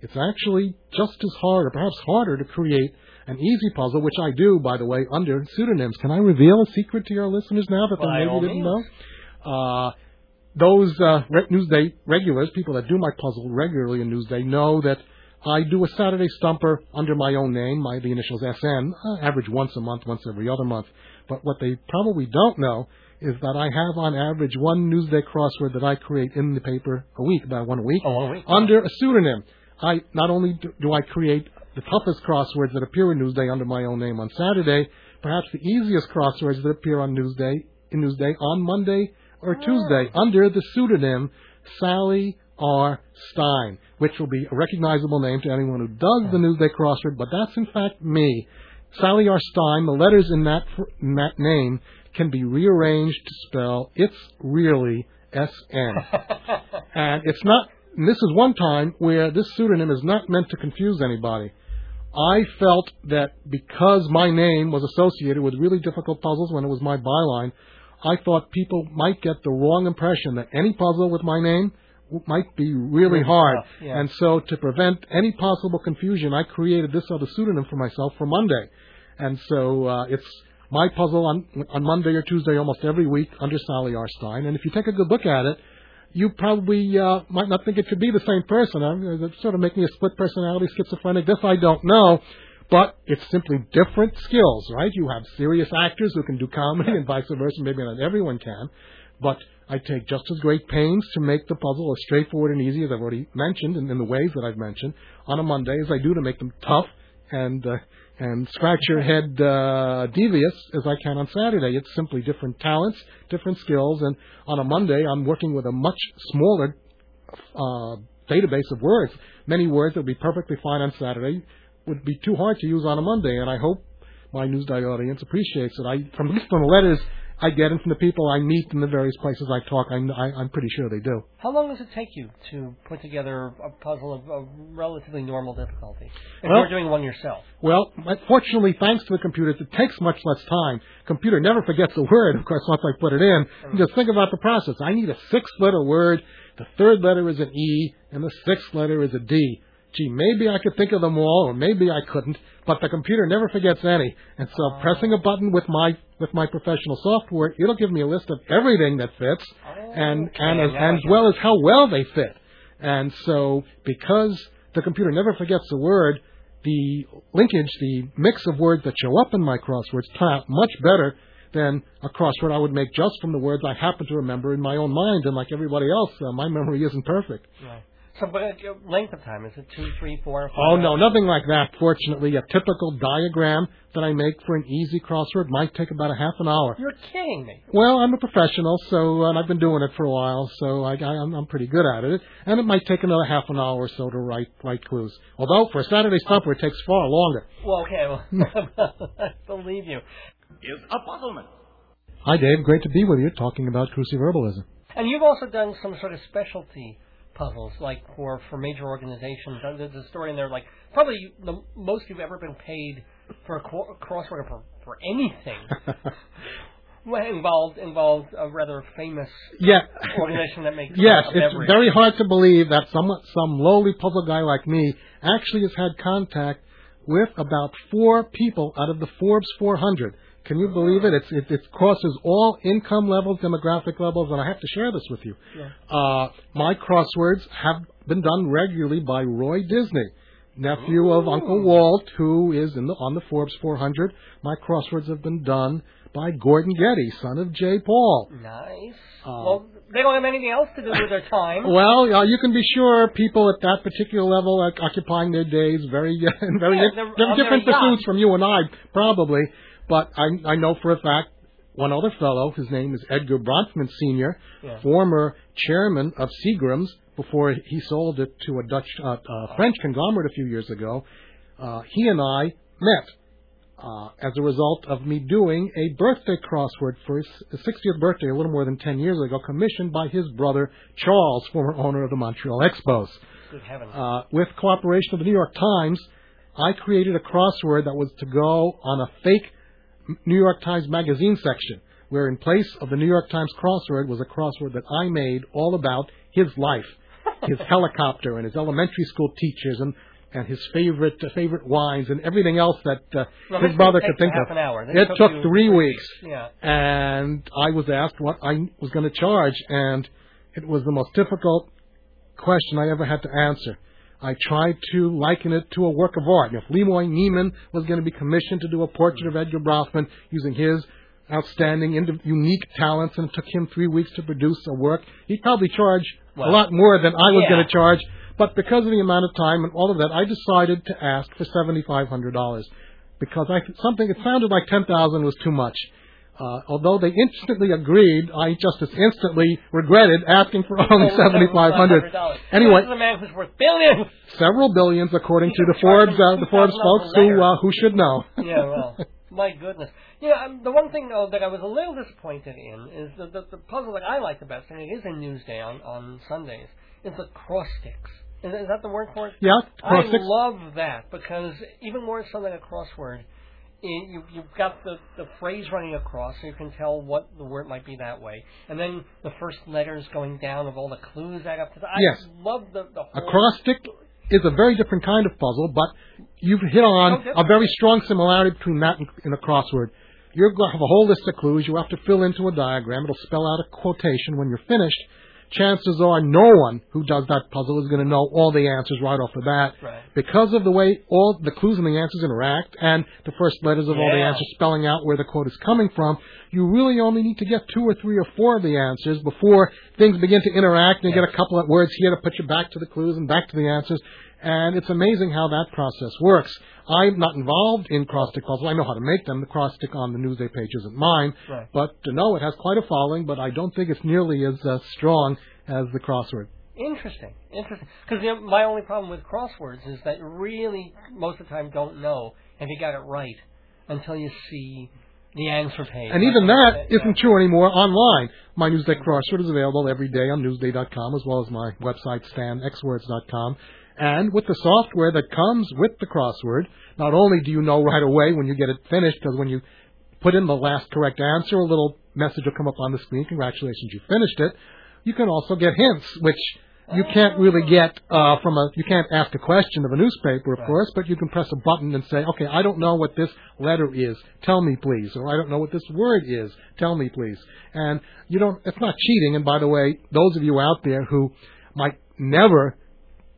It's actually just as hard, or perhaps harder, to create an easy puzzle, which I do, by the way, under pseudonyms. Can I reveal a secret to your listeners now that By they maybe didn't means. know? Uh, those uh, Re- Newsday regulars, people that do my puzzle regularly in Newsday, know that I do a Saturday stumper under my own name, my the initials SN, uh, average once a month, once every other month. But what they probably don't know is that I have on average one Newsday crossword that I create in the paper a week, about one a week, Oh, one week. under a pseudonym. I not only do, do I create the toughest crosswords that appear in Newsday under my own name on Saturday, perhaps the easiest crosswords that appear on Newsday in Newsday on Monday or Tuesday under the pseudonym Sally R. Stein, which will be a recognizable name to anyone who does the Newsday crossword, but that's in fact me. Sally R. Stein, the letters in that, in that name can be rearranged to spell it's really S-N. <laughs> And it's not, and this is one time where this pseudonym is not meant to confuse anybody. I felt that because my name was associated with really difficult puzzles when it was my byline, I thought people might get the wrong impression that any puzzle with my name might be really hard. yeah. And so to prevent any possible confusion, I created this other pseudonym for myself for Monday. And so uh, it's my puzzle on on Monday or Tuesday almost every week under Sally R. Stein. And if you take a good look at it, you probably uh, might not think it could be the same person. I'm uh, sort of making a split personality schizophrenic. This I don't know, but it's simply different skills, right? You have serious actors who can do comedy and vice versa. Maybe not everyone can, but I take just as great pains to make the puzzle as straightforward and easy as I've already mentioned, and in the ways that I've mentioned on a Monday as I do to make them tough and uh, and scratch your head uh, devious as I can on Saturday. It's simply different talents, different skills, and on a Monday I'm working with a much smaller uh, database of words. Many words that would be perfectly fine on Saturday would be too hard to use on a Monday, and I hope my Newsday audience appreciates it. I, from at least from the letters I get and from the people I meet in the various places I talk, I, I, I'm pretty sure they do. How long does it take you to put together a puzzle of, of relatively normal difficulty? If Well- you're doing one yourself. Well, fortunately, thanks to the computers, it takes much less time. Computer never forgets a word, of course, once I put it in. You just think about the process. I need a six-letter word. The third letter is an E, and the sixth letter is a D. Gee, maybe I could think of them all, or maybe I couldn't. But the computer never forgets any. And so, pressing a button with my with my professional software, it'll give me a list of everything that fits, and Okay, and as, and as well as how well they fit. And so, because the computer never forgets a word, the linkage, the mix of words that show up in my crosswords turn out much better than a crossword I would make just from the words I happen to remember in my own mind. And like everybody else, uh, my memory isn't perfect. Right. So, but uh, length of time is it two, three, four? Five Oh no, nothing like that. Fortunately, a typical diagram that I make for an easy crossword might take about a half an hour. You're kidding me. Well, I'm a professional, so and I've been doing it for a while, so I, I, I'm, I'm pretty good at it. And it might take another half an hour or so to write write clues. Although for a Saturday stumper, it takes far longer. Well, okay. Well, <laughs> <laughs> I believe you. Is a puzzlement. Hi, Dave. Great to be with you, talking about cruciverbalism. And you've also done some sort of specialty puzzles, like for for major organizations. Uh, There's a story in there, like probably the most you've ever been paid for a qu- crossword or for for anything. <laughs> Well, involved involved a rather famous Yeah. organization that makes <laughs> Yes, it's very hard to believe that some some lowly puzzle guy like me actually has had contact with about four people out of the Forbes 400. Can you believe it? It's, it, it crosses all income levels, demographic levels, and I have to share this with you. Yeah. Uh, my crosswords have been done regularly by Roy Disney, nephew of Uncle Walt, who is in the, on the Forbes 400. My crosswords have been done by Gordon Getty, son of J. Paul. Nice. Uh, well, they don't have anything else to do with their <laughs> time. Well, uh, you can be sure people at that particular level are occupying their days very in <laughs> very Yeah, they're they're different pursuits from you and I, probably. But I, I know for a fact one other fellow, his name is Edgar Bronfman Sr., Yeah. former chairman of Seagram's before he sold it to a Dutch, uh, uh, French conglomerate a few years ago. Uh, he and I met uh, as a result of me doing a birthday crossword for his 60th birthday a little more than 10 years ago, commissioned by his brother Charles, former owner of the Montreal Expos. Good heavens. Uh, with cooperation of the New York Times, I created a crossword that was to go on a fake New York Times magazine section, where in place of the New York Times crossword was a crossword that I made all about his life, his <laughs> helicopter, and his elementary school teachers, and and his favorite uh, favorite wines, and everything else that uh, Well, his brother could think of. It took took three weeks Yeah. and I was asked what I was going to charge, and it was the most difficult question I ever had to answer. I tried to liken it to a work of art. If Leroy Neiman was going to be commissioned to do a portrait of Edgar Bronfman using his outstanding, unique talents, and it took him three weeks to produce a work, he'd probably charge Well, a lot more than I was yeah. going to charge. But because of the amount of time and all of that, I decided to ask for seventy-five hundred dollars because I something it sounded like ten thousand was too much. Uh, although they instantly agreed, I just as instantly regretted asking for only <laughs> seventy five hundred. Anyway, this is a man who's worth billions. several billions according to the Forbes uh, the Forbes folks who uh, who should know. <laughs> yeah, well, my goodness. Yeah, um, the one thing though that I was a little disappointed in is the the, the puzzle that I like the best, and it is in Newsday on on Sundays, is the cross sticks. Is, is that the word for it? yeah, I cross six. love that because even more so than a crossword, i you, you've got the, the phrase running across, so you can tell what the word might be that way, and then the first letters going down of all the clues add up to the. I Yes. love the the whole. acrostic is a very different kind of puzzle, but you've hit on a very strong similarity between that and, and a crossword. You're going to have a whole list of clues. You have to fill into a diagram. It'll spell out a quotation when you're finished. Chances are no one who does that puzzle is going to know all the answers right off the bat. Right. Because of the way all the clues and the answers interact and the first letters of all the answers spelling out where the quote is coming from, you really only need to get two or three or four of the answers before things begin to interact and you get a couple of words here to put you back to the clues and back to the answers. And it's amazing how that process works. I'm not involved in acrostic puzzles. I know how to make them. The acrostic on the Newsday page isn't mine. Right. But uh, no, it has quite a following, but I don't think it's nearly as uh, strong as the crossword. Interesting, interesting. Because you know, my only problem with crosswords is that you really most of the time don't know if you got it right until you see the answer page. And even that Yeah. isn't true anymore online. My Newsday crossword is available every day on Newsday.com as well as my website, stanxwords.com. And with the software that comes with the crossword, not only do you know right away when you get it finished, because when you put in the last correct answer, a little message will come up on the screen, congratulations, you finished it. You can also get hints, which you can't really get uh, from a, you can't ask a question of a newspaper, of Right. course, but you can press a button and say, okay, I don't know what this letter is, tell me please, or I don't know what this word is, tell me please. And you don't, it's not cheating, and by the way, those of you out there who might never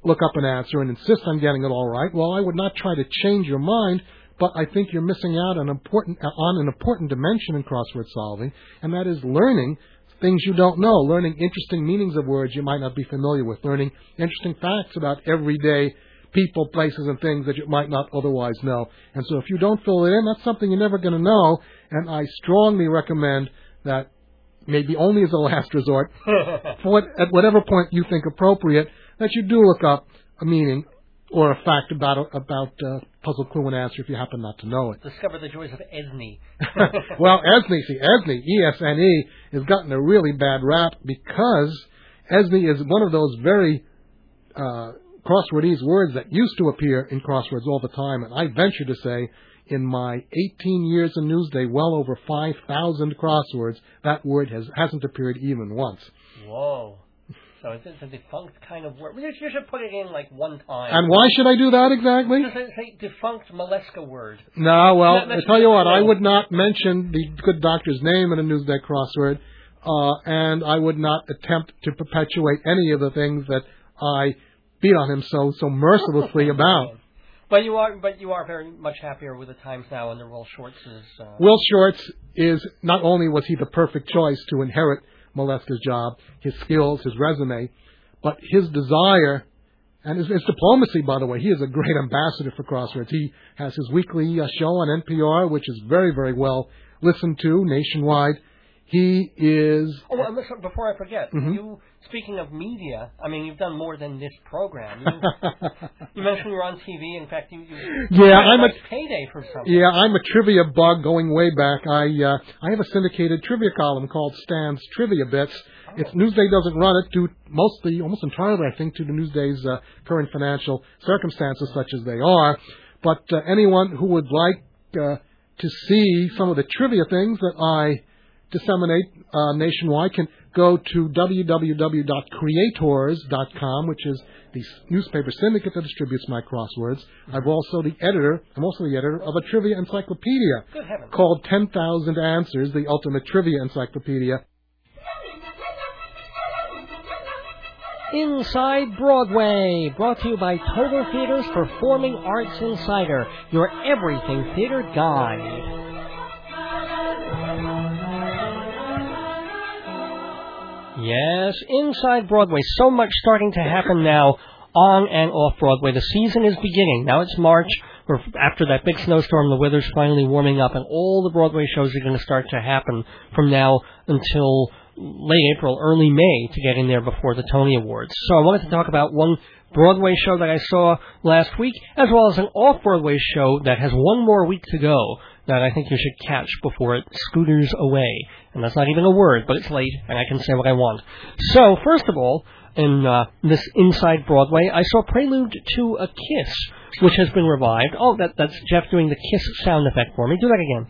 look up an answer and insist on getting it all right, well, I would not try to change your mind, but I think you're missing out on important on an important dimension in crossword solving, and that is learning things you don't know, learning interesting meanings of words you might not be familiar with, learning interesting facts about everyday people, places, and things that you might not otherwise know. And so if you don't fill it in, that's something you're never going to know, and I strongly recommend that maybe only as a last resort, <laughs> for what, at whatever point you think appropriate, that you do look up a meaning or a fact about about uh, puzzle clue and answer if you happen not to know it. Discover the joys of Esne. <laughs> <laughs> well, Esne, see, Esne, E-S-N-E, has gotten a really bad rap because Esne is one of those very uh, crosswordese words that used to appear in crosswords all the time, and I venture to say, in my 18 years in Newsday, well over 5,000 crosswords, that word has hasn't appeared even once. Whoa. So it's, it's a defunct kind of word. You should- put it in like one time. And why should I do that exactly? Just say, say defunct Maleska word. No, well, I tell you what, I would not mention the good doctor's name in a Newsday crossword, uh, and I would not attempt to perpetuate any of the things that I beat on him so so mercilessly <laughs> about. But you are, but you are very much happier with the times now under Will Shortz. Uh... Will Shortz is not only was he the perfect choice to inherit Maleska's job, his skills, his resume, but his desire and his, his diplomacy, by the way. He is a great ambassador for crosswords. He has his weekly uh, show on NPR, which is very, very well listened to nationwide. He is. Oh, well, listen, before I forget, Mhm. you speaking of media, I mean, you've done more than this program. You, <laughs> you mentioned you were on TV. In fact, you, you Yeah, I'm a- nice payday for something. Yeah, I'm a trivia bug going way back. I uh, I have a syndicated trivia column called Stan's Trivia Bits. It's Newsday doesn't run it due mostly, almost entirely, I think, to the Newsday's uh, current financial circumstances, such as they are. But uh, anyone who would like uh, to see some of the trivia things that I disseminate uh, nationwide can go to www.creators.com, which is the newspaper syndicate that distributes my crosswords. I'm also the editor. I'm also the editor of a trivia encyclopedia called 10,000 Answers, the ultimate trivia encyclopedia. Inside Broadway, brought to you by Total Theater's Performing Arts Insider, your everything theater guide. Yes, inside Broadway. So much starting to happen now on and off Broadway. The season is beginning. Now it's March. We're, after that big snowstorm, the weather's finally warming up, and all the Broadway shows are going to start to happen from now until late April, early May to get in there before the Tony Awards. So I wanted to talk about one Broadway show that I saw last week, as well as an off-Broadway show that has one more week to go that I think you should catch before it scooters away. And that's not even a word, but it's late, and I can say what I want. So, first of all, in uh, this Inside Broadway, I saw Prelude to a Kiss, which has been revived. Oh, that, that's Jeff doing the kiss sound effect for me. Do that again.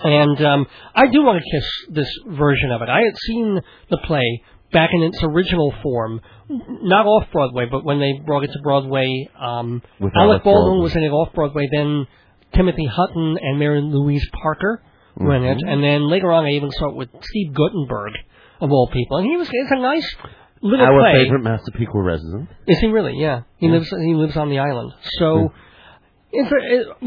And um, I do want to kiss this version of it. I had seen the play back in its original form, not off Broadway, but when they brought it to Broadway, um, Alec Baldwin. was in it off Broadway. Then Timothy Hutton and Mary Louise Parker were in it, and then later on I even saw it with Steve Guttenberg of all people, and he was it's a nice little Our play. favorite Massapequa resident. Is he really? Yeah, he Yeah. lives he lives on the island. So, it's a,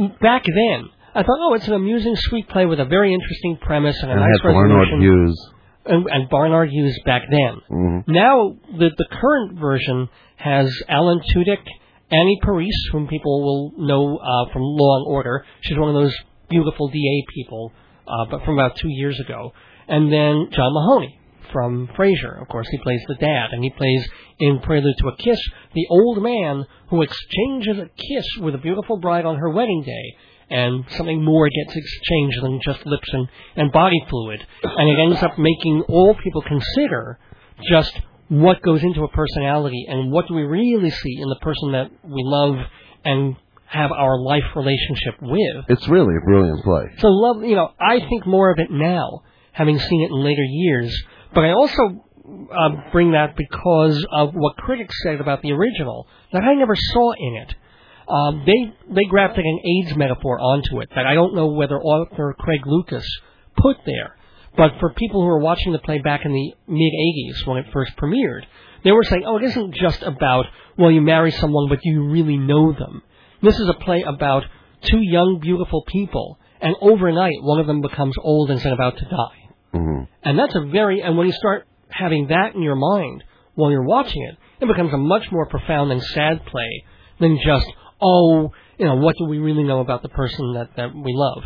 it, back then. I thought, oh, it's an amusing, sweet play with a very interesting premise and a And nice had Barnard. Hughes. And, and Barnard Hughes back then. Mhm. Now, the the current version has Alan Tudyk, Annie Parisse, whom people will know uh, from Law and Order. She's one of those beautiful DA people, uh, but from about two years ago. And then John Mahoney from Frasier. Of course, he plays the dad, and he plays in Prelude to a Kiss the old man who exchanges a kiss with a beautiful bride on her wedding day. And something more gets exchanged than just lips and, and body fluid. And it ends up making all people consider just what goes into a personality and what do we really see in the person that we love and have our life relationship with. It's really a brilliant play. So love, you know, I think more of it now, having seen it in later years. But I also uh, bring that because of what critics said about the original that I never saw in it. Um, they they grafted an AIDS metaphor onto it that I don't know whether author Craig Lucas put there. But for people who were watching the play back in the mid 80s when it first premiered, they were saying, oh, it isn't just about, well, you marry someone, but you really know them? This is a play about two young, beautiful people, and overnight one of them becomes old and is about to die. hmm And that's a very, and when you start having that in your mind while you're watching it, it becomes a much more profound and sad play than just, oh, you know, what do we really know about the person that, that we love?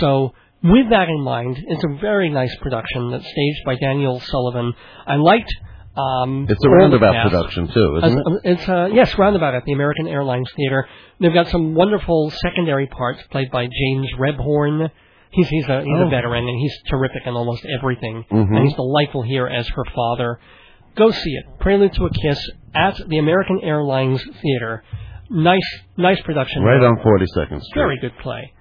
So, with that in mind, it's a very nice production that's staged by Daniel Sullivan. I liked, um, It's a roundabout production too, isn't it? It's uh, yes, roundabout at the American Airlines Theater. They've got some wonderful secondary parts played by James Rebhorn. He's he's a he's Oh. a veteran and he's terrific in almost everything. Mhm. And he's delightful here as her father. Go see it. Prelude to a Kiss at the American Airlines Theater. Nice nice production. Right on 42nd Street. Very good play.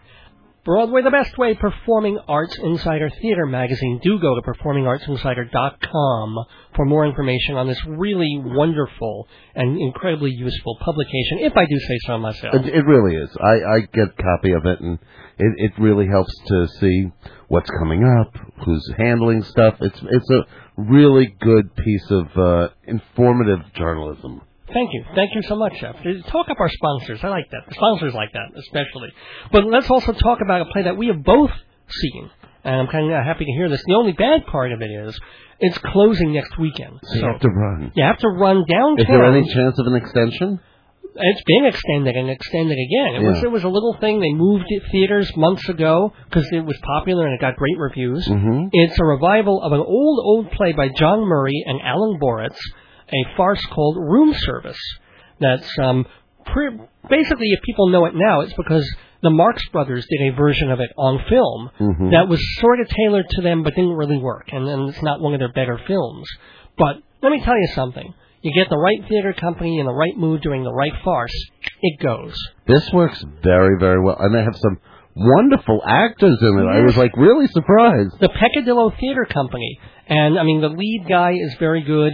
Broadway the Best Way Performing Arts Insider Theater Magazine. Do go to performingartsinsider.com for more information on this really wonderful and incredibly useful publication, if I do say so myself. It, it really is. I, I get a copy of it, and it, it really helps to see what's coming up, who's handling stuff. It's it's a really good piece of uh, informative journalism. Thank you. Thank you so much, Jeff. Talk up our sponsors. I like that. The sponsors like that, especially. But let's also talk about a play that we have both seen. And I'm kind of happy to hear this. The only bad part of it is it's closing next weekend. So you have to run. You have to run downtown. Is there any chance of an extension? It's been extended and extended again. It Yeah. was it was a little thing they moved it theaters months ago because it was popular and it got great reviews. Mm-hmm. It's a revival of an old old play by John Murray and Allen Boretz, a farce called Room Service. That's um pre- basically if people know it now, it's because the Marx Brothers did a version of it on film Mhm. that was sort of tailored to them but didn't really work, and, and it's not one of their better films. But let me tell you something. You get the right theater company in the right mood doing the right farce, it goes. This works very, very well, and they have some wonderful actors in it. I was like really surprised. The Peccadillo Theater Company, and I mean the lead guy is very good.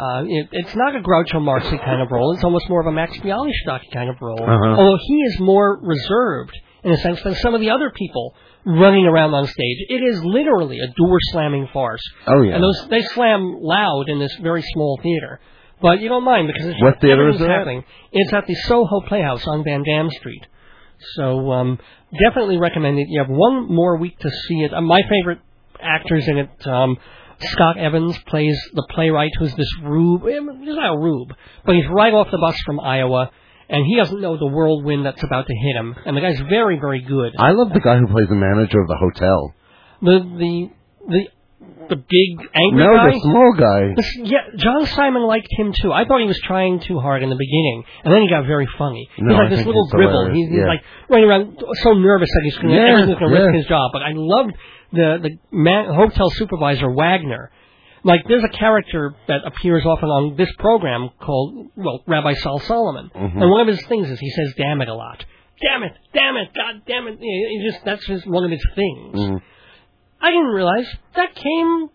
Uh, it, it's not a Groucho Marxy kind of role. It's almost more of a Max Bialystock kind of role. Uh-huh. Although he is more reserved in a sense than some of the other people running around on stage. It is literally a door slamming farce. Oh yeah. And those they slam loud in this very small theater. But you don't mind because it's What theater is happening. It's at the Soho Playhouse on Vandam Street. So um, definitely recommend it. You have one more week to see it. Uh, my favorite actors in it. Um, Scott Evans plays the playwright, who's this rube. eh, He's not a rube, but he's right off the bus from Iowa, and he doesn't know the whirlwind that's about to hit him. And the guy's very, very good. I love the guy who plays the manager of the hotel. The the the the big angry no, guy. No, the small guy. This- Yeah, John Simon liked him too. I thought he was trying too hard in the beginning, and then he got very funny. No, he's like I this little he's gribble. hilarious, He's, yeah. like running around so nervous that he's going to Yeah, to yeah. risk his job. But I loved the the man, hotel supervisor Wagner. Like there's a character that appears often on this program called well Rabbi Saul Solomon, Mhm. and one of his things is he says "damn it" a lot. Damn it, damn it, God damn it! He just that's just one of his things. Mhm. I didn't realize that came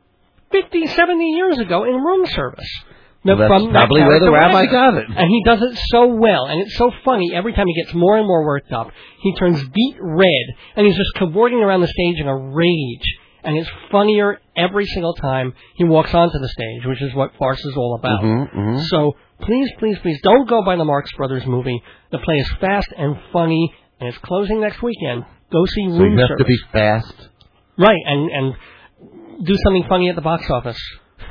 50, 70 years ago in room service. Well, that's from that probably where the rabbi got it. And he does it so well, and it's so funny. Every time he gets more and more worked up, he turns beet red, and he's just cavorting around the stage in a rage. And it's funnier every single time he walks onto the stage, which is what farce is all about. Mhm, mhm. So please, please, please don't go by the Marx Brothers movie. The play is fast and funny, and it's closing next weekend. Go see So you have Service. to be fast. Right, and and do something funny at the box office.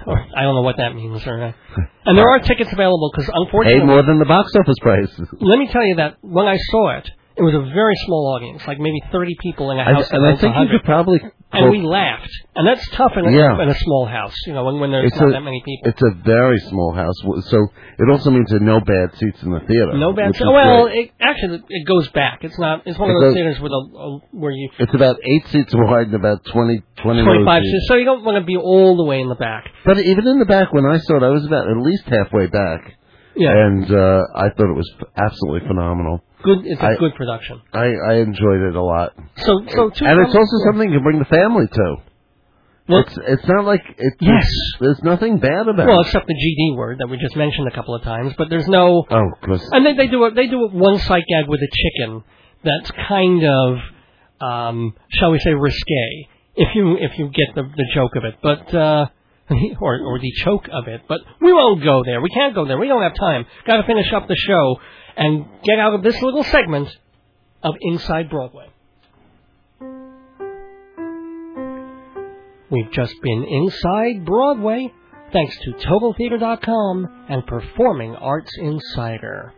I don't know what that means. Or, uh, <laughs> and there are tickets available because unfortunately, more than the box office price. let me tell you that when I saw it, it was a very small audience, like maybe 30 people in a house that and I think you could probably. and we laughed, and that's tough in a, Yeah. in a small house, you know, when, when there's It's not a- that many people. It's a very small house, so it also means there are no bad seats in the theater. No bad. seats. Well, it, actually, it goes back. It's not. It's one It of those goes- theaters with a, a where you it's about eight seats wide and about 20, 20 25 seats, so you don't want to be all the way in the back. But even in the back, when I saw it, I was about at least halfway back, Yeah, and uh, I thought it was absolutely phenomenal. Good. It's a I- good production. I, I enjoyed it a lot, So, so two and it's also something you can bring the family to. Well- it's it's not like it's Yes. There's nothing bad about it. Well, it. except the GD word that we just mentioned a couple of times, but there's no. Oh, And they they do a they do a one sight gag with a chicken that's kind of, um, shall we say, risque. If you if you get the the joke of it, but uh, <laughs> or or the choke of it, but we won't go there. We can't go there. We don't have time. Got to finish up the show and get out of this little segment of Inside Broadway. We've just been inside Broadway thanks to TotalTheater.com and Performing Arts Insider.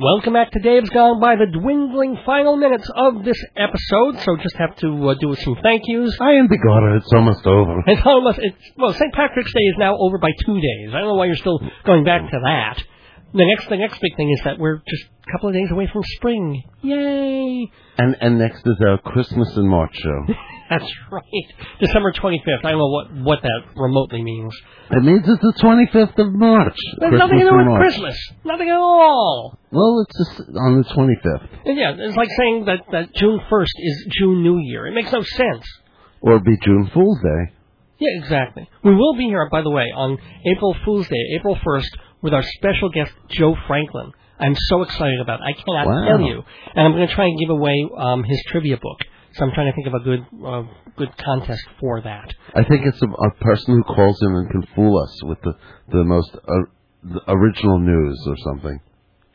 Welcome back to Dave's Gone by the dwindling final minutes of this episode, so just have to uh, do some thank yous. I am God, it's almost over. <laughs> It's almost, it's, well, St. Patrick's Day is now over by two days. I don't know why you're still going back to that. The next, the next big thing is that we're just a couple of days away from spring. Yay! And and next is our Christmas in March show. <laughs> <laughs> That's right. December 25th. I don't know what, what that remotely means. It means it's the 25th of March. There's Christmas nothing to do with March. Christmas. Nothing at all. Well, it's just on the 25th. And yeah, it's like saying that, that June 1st is June New Year. It makes no sense. Or be June Fool's Day. Yeah, exactly. We will be here, by the way, on April Fool's Day, April 1st, with our special guest, Joe Franklin. I'm so excited about it. I cannot Wow. tell you. And I'm going to try and give away um, his trivia book. So I'm trying to think of a good uh, good contest for that. I think it's a, a person who calls in and can fool us with the the most uh, the original news or something.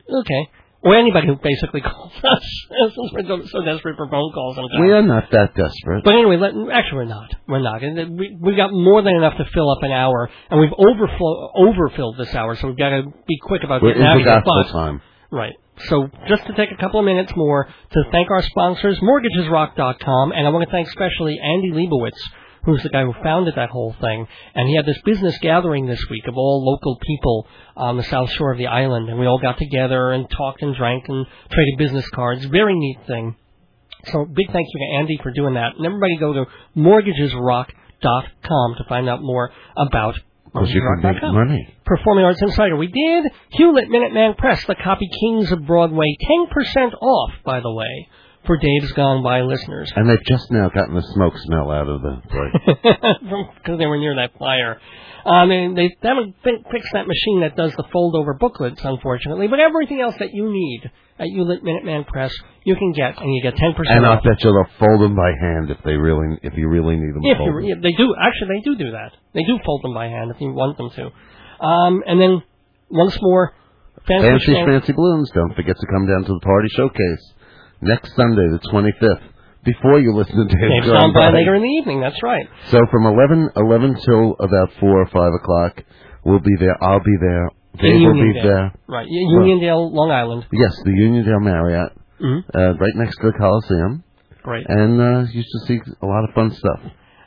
Okay. Or anybody who basically <laughs> calls us, <laughs> since we're so- desperate for phone calls sometimes. We are not that desperate. But anyway, let, actually we're not. We're not. We we got more than enough to fill up an hour, and we've overflow overfilled this hour, so we've got to be quick about We're getting out of here. But time. Right. So just to take a couple of minutes more to thank our sponsors, mortgagesrock.com, and I want to thank especially Andy Leibowitz, who's the guy who founded that whole thing. And he had this business gathering this week of all local people on the south shore of the island, and we all got together and talked and drank and traded business cards. Very neat thing. So big thank you to Andy for doing that. And everybody go to mortgagesrock.com to find out more about Because you can make money. Performing Arts Insider. We did Hewlett Minuteman Press, the copy kings of Broadway. 10% off, by the way, for Dave's Gone By listeners. And they've just now gotten the smoke smell out of the place. <laughs> Because they were near that fire. Um, and they haven't fixed that machine that does the fold over booklets, unfortunately. But everything else that you need at Hewlett Minuteman Press, you can get, and you get 10% and I'll off. bet you they'll fold them by hand if they really, if you really need them If you, yeah, they do, actually, they do do that. They do fold them by hand if you want them to. Um, and then, once more, Fancy, Fancy Balloons. Don't forget to come down to the party showcase next Sunday, the 25th, before you listen to Dave's Dave's Gone By later in the evening, that's right. So from 11, 11 till about 4 or 5 o'clock, we'll be there. I'll be there. Dave will be there. Right, U- Uniondale, Long Island. Yes, the Uniondale Marriott, hmm uh, right next to the Coliseum. Great. And uh, you should see a lot of fun stuff.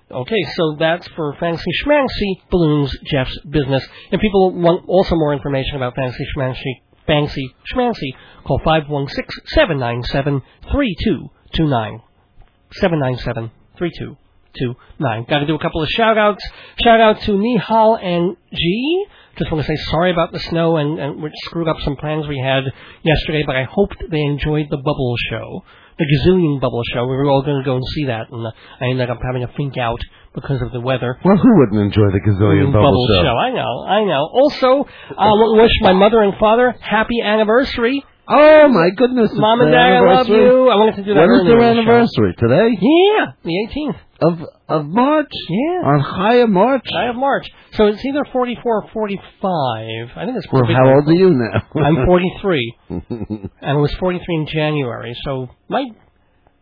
Okay, so that's for Fancy Schmancy Balloons, Jeff's business. And people want also more information about Fancy Schmancy, Fancy Schmancy, call 516-797-3229. 797-3229. Got to do a couple of shout outs. Shout out to Nihal and G. Just want to say sorry about the snow and, and we screwed up some plans we had yesterday, but I hoped they enjoyed the bubble show. The gazillion bubble show. We were all going to go and see that, and I ended up having to think out because of the weather. Well, who wouldn't enjoy the Gazillion Mm, Bubble, Show? I know, I know. Also, I want to wish my mother and father happy anniversary. Oh, my goodness. Mom and Dad, I love you. I wanted to do that When is their in the show. anniversary? Today? Yeah, the 18th. Of of March? Yeah. On high of March? I have March. So it's either 44 or 45. I think it's Well, how old are you now? I'm 43, <laughs> and it was 43 in January. So my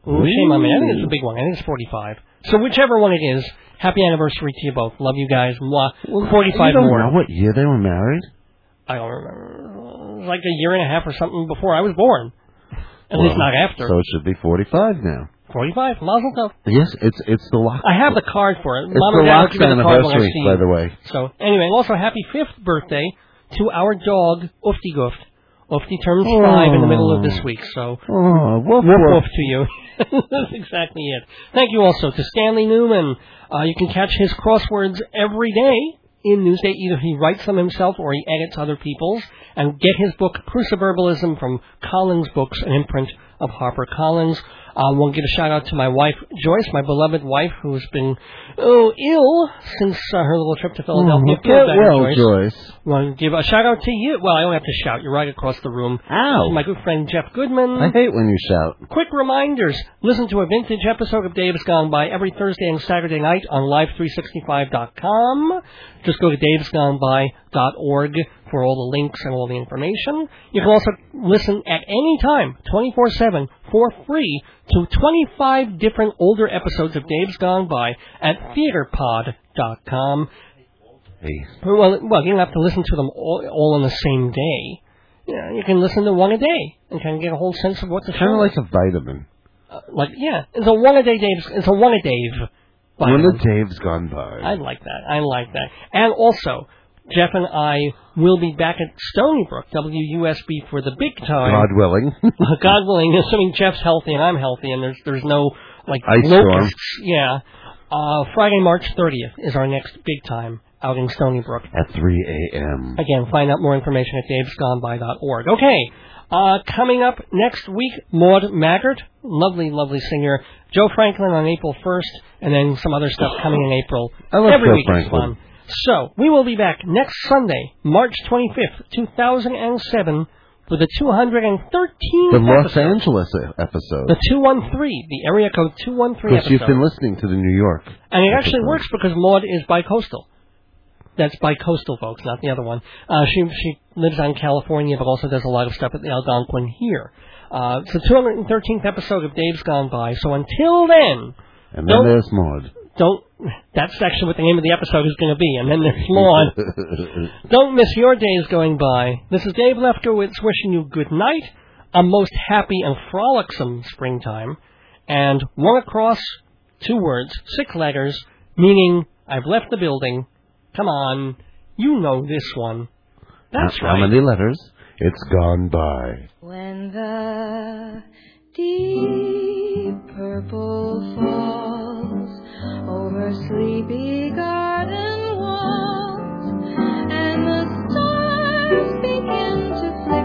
ooh, shame on me. I think it's a big one. I think it's 45. So whichever one it is, happy anniversary to you both. Love you guys. Mwah. 45 you don't more. know what year they were married? I don't remember. It was like a year and a half or something before I was born. At least not after. So it should be 45 now. 45. Mazel tov. Yes, it's it's the lock. I have the card for it. It's Mom the and lock's give the card when I anniversary, by the way. So anyway, also happy fifth birthday to our dog Ufti Guft. Ufti turns five in the middle of this week, so Oh, woof, woof woof. woof to you. <laughs> That's exactly it. Thank you also to Stanley Newman. Uh, you can catch his crosswords every day in Newsday. Either he writes them himself or he edits other people's. And get his book Cruciverbalism from Collins Books, an imprint of HarperCollins. I um, want to give a shout out to my wife Joyce, my beloved wife, who's been oh ill since uh, her little trip to Philadelphia. Oh, Feel get well, Joyce. Joyce. Want to give a shout out to you? Well, I don't have to shout. You're right across the room. Ow. My good friend Jeff Goodman. I hate when you shout. Quick reminders. Listen to a vintage episode of Dave's Gone By every Thursday and Saturday night on live365.com. Just go to davesgoneby.org for all the links and all the information. You can also listen at any time, 24-7, for free, to 25 different older episodes of Dave's Gone By at theaterpod.com. Hey, Well, well, you don't have to listen to them all, all on the same day. You, know, you can listen to one a day and kind of get a whole sense of what the kind of like a vitamin. Uh, like yeah, it's a one a day Dave's. It's a one a Dave. When vitamin. the Dave's gone by. I like that. I like that. And also, Jeff and I will be back at Stony Brook, WUSB for the big time. God willing. <laughs> God willing, assuming Jeff's healthy and I'm healthy, and there's there's no like Ice storm. locusts. Yeah. Uh, Friday, March 30th is our next big time out in Stony Brook. At 3 a.m. Again, find out more information at davesgoneby.org. Okay, uh, coming up next week, Maude Maggart, lovely, lovely singer. Joe Franklin on April 1st, and then some other stuff coming in April. I love Every Joe week is fun. So, we will be back next Sunday, March 25th, 2007, for the 213 The Los episode. Angeles episode. The 213, the area code 213 Because you've been listening to the New York. And it actually works because Maude is bi-coastal. That's bi-coastal, folks, not the other one. Uh, she she lives on California, but also does a lot of stuff at the Algonquin here. Uh, it's the 213th episode of Dave's Gone By. So until then, And then Don't- there's Maude. don't. That's actually what the name of the episode is going to be. And then there's <laughs> Maude. Don't miss your days going by. This is Dave Lefkowitz wishing you good night, a most happy and frolicsome springtime, and one across, two words, six letters, meaning I've left the building. Come on, you know this one. That's right. How many letters? It's gone by. When the deep purple falls over sleepy garden walls, and the stars begin to flicker.